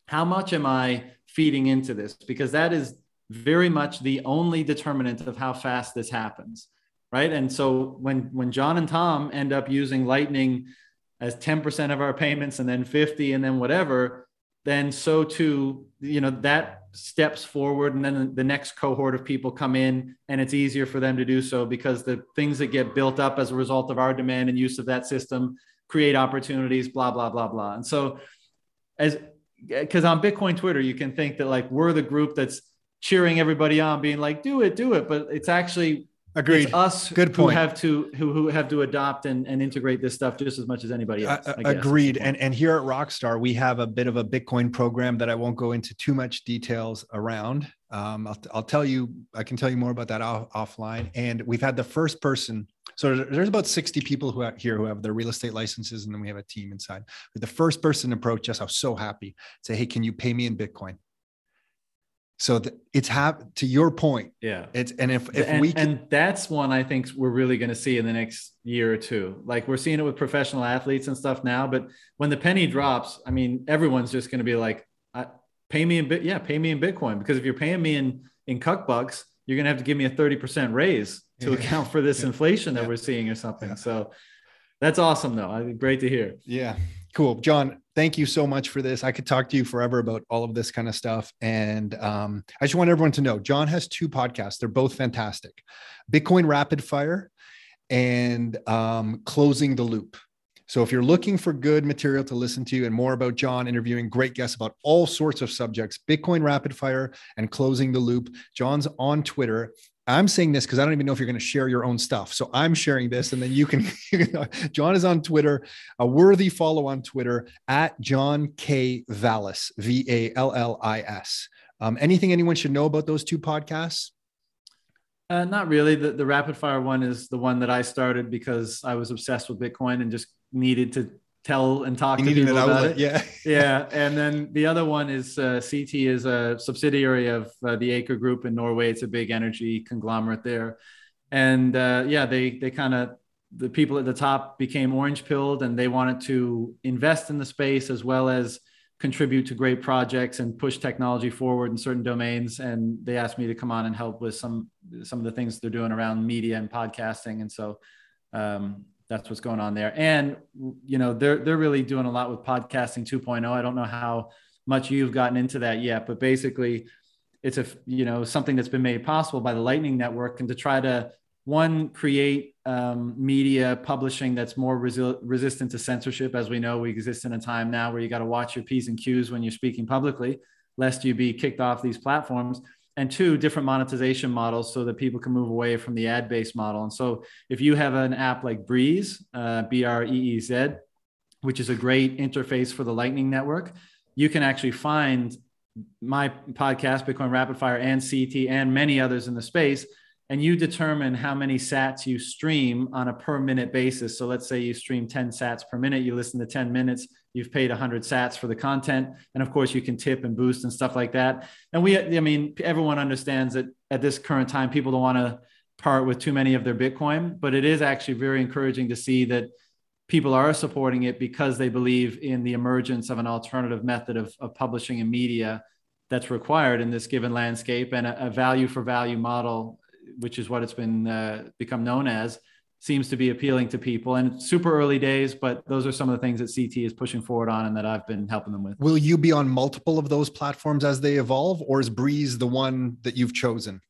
how much am I feeding into this? Because that is very much the only determinant of how fast this happens right? And so when when John and Tom end up using Lightning as 10% of our payments and then 50 and then whatever, then so too, you know, that steps forward and then the next cohort of people come in and it's easier for them to do so because the things that get built up as a result of our demand and use of that system create opportunities, blah, blah, blah, blah. And so as because on Bitcoin Twitter, you can think that like we're the group that's cheering everybody on, being like, do it, do it. But it's actually Agreed. It's us Good point. who have to who, who have to adopt and, and integrate this stuff just as much as anybody else. Uh, agreed. And and here at Rockstar, we have a bit of a Bitcoin program that I won't go into too much details around. Um, I'll, I'll tell you, I can tell you more about that off, offline. And we've had the first person. So there's about 60 people who are here who have their real estate licenses, and then we have a team inside. But the first person approached us, I was so happy. Say, hey, can you pay me in Bitcoin? So th- it's have to your point. Yeah. It's and if if and, we can, and that's one I think we're really going to see in the next year or two. Like we're seeing it with professional athletes and stuff now, but when the penny drops, I mean, everyone's just going to be like, "Pay me in bit, yeah, pay me in Bitcoin." Because if you're paying me in in cuck bucks, you're going to have to give me a thirty percent raise to yeah. account for this yeah. inflation that yeah. we're seeing or something. So that's awesome, though. I Great to hear. Yeah, cool, John thank you so much for this. I could talk to you forever about all of this kind of stuff. And um, I just want everyone to know John has two podcasts. They're both fantastic Bitcoin Rapid Fire and um, Closing the Loop. So if you're looking for good material to listen to and more about John interviewing great guests about all sorts of subjects, Bitcoin Rapid Fire and Closing the Loop, John's on Twitter I'm saying this because I don't even know if you're going to share your own stuff. So I'm sharing this, and then you can. John is on Twitter, a worthy follow on Twitter at John K Vallis, V A L L I S. Um, anything anyone should know about those two podcasts? Uh, not really. The, the rapid fire one is the one that I started because I was obsessed with Bitcoin and just needed to tell and talk you to people about it. Yeah. yeah. And then the other one is uh, Seetee is a subsidiary of uh, the Aker Group in Norway. It's a big energy conglomerate there. And uh, yeah, they, they kind of, the people at the top became orange pilled and they wanted to invest in the space as well as contribute to great projects and push technology forward in certain domains. And they asked me to come on and help with some some of the things they're doing around media and podcasting. And so um, that's what's going on there. And you know, they're they're really doing a lot with podcasting 2.0. I don't know how much you've gotten into that yet, but basically, it's a you know something that's been made possible by the Lightning Network, and to try to one create um, media publishing that's more resi- resistant to censorship. As we know, we exist in a time now where you got to watch your p's and q's when you're speaking publicly, lest you be kicked off these platforms. And two, different monetization models so that people can move away from the ad-based model. And so, if you have an app like Breez uh, B R E E Z, which is a great interface for the Lightning Network, you can actually find my podcast, Bitcoin Rapid Fire, and Seetee, and many others in the space and you determine how many sats you stream on a per minute basis. So let's say you stream 10 sats per minute, you listen to 10 minutes, you've paid 100 sats for the content. And of course, you can tip and boost and stuff like that. And we, I mean, everyone understands that at this current time, people don't want to part with too many of their Bitcoin, but it is actually very encouraging to see that people are supporting it because they believe in the emergence of an alternative method of, of publishing and media that's required in this given landscape and a, a value for value model which is what it's been uh, become known as, seems to be appealing to people. And super early days, but those are some of the things that Seetee is pushing forward on and that I've been helping them with. Will you be on multiple of those platforms as they evolve, or is Breez the one that you've chosen?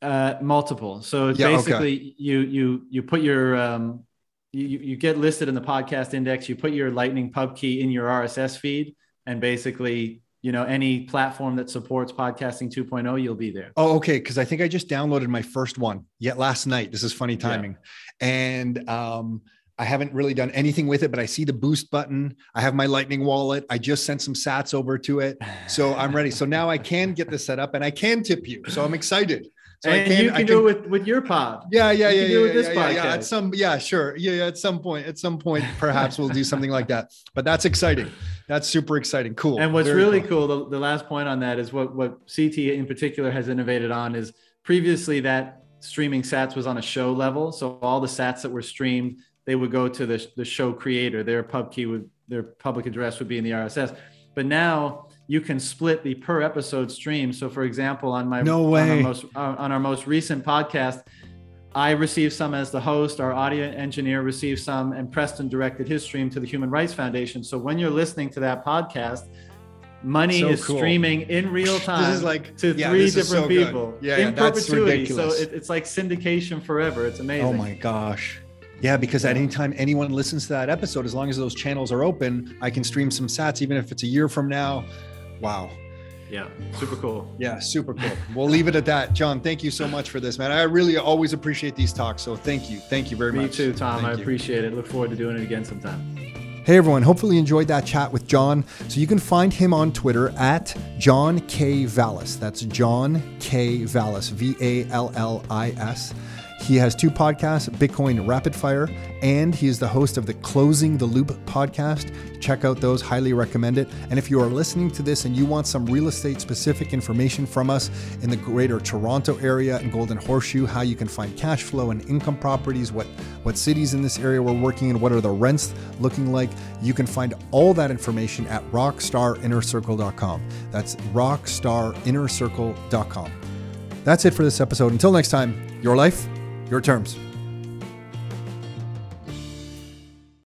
Uh, multiple. So yeah, basically okay. you you you put your um, you you get listed in the podcast index. You put your Lightning pub key in your RSS feed, and basically you know any platform that supports podcasting 2.0 you'll be there oh okay because i think i just downloaded my first one yet last night this is funny timing yeah. and um I haven't really done anything with it, but I see the boost button. I have my Lightning wallet. I just sent some sats over to it. So I'm ready. So now I can get this set up and I can tip you. So I'm excited. So and can, you can, can, do it with, with your pod. Yeah, yeah, yeah, yeah, yeah, yeah, yeah, At some, yeah, sure. Yeah, yeah, at some point, at some point, perhaps we'll do something like that. But that's exciting. That's super exciting. Cool. And what's Very really cool, cool the, the last point on that is what what Seetee in particular has innovated on is previously that streaming sats was on a show level. So all the sats that were streamed, they would go to the, the show creator. Their pub key would their public address would be in the RSS. But now you can split the per episode stream. So, for example, on my no way on our most, uh, on our most recent podcast, I received some as the host. Our audio engineer received some, and Preston directed his stream to the Human Rights Foundation. So when you're listening to that podcast, money so is cool. streaming in real time like, to yeah, three different so people yeah, in yeah, perpetuity. So it, it's like syndication forever. It's amazing. Oh my gosh. Yeah, because at any time anyone listens to that episode, as long as those channels are open, I can stream some sats, even if it's a year from now. Wow. Yeah, super cool. Yeah, super cool. we'll leave it at that. John, thank you so much for this, man. I really always appreciate these talks. So thank you. Thank you very Me much. Me too, Tom. Thank I you. appreciate it. Look forward to doing it again sometime. Hey everyone, hopefully you enjoyed that chat with John. So you can find him on Twitter at John K. Vallis. That's John K. Vallis, V A L L I S. He has two podcasts, Bitcoin Rapid Fire, and he is the host of the Closing the Loop podcast. Check out those, highly recommend it. And if you are listening to this and you want some real estate specific information from us in the greater Toronto area and Golden Horseshoe, how you can find cash flow and income properties, what, what cities in this area we're working in, what are the rents looking like, you can find all that information at rockstarinnercircle.com. That's rockstarinnercircle.com. That's it for this episode. Until next time, your life your terms.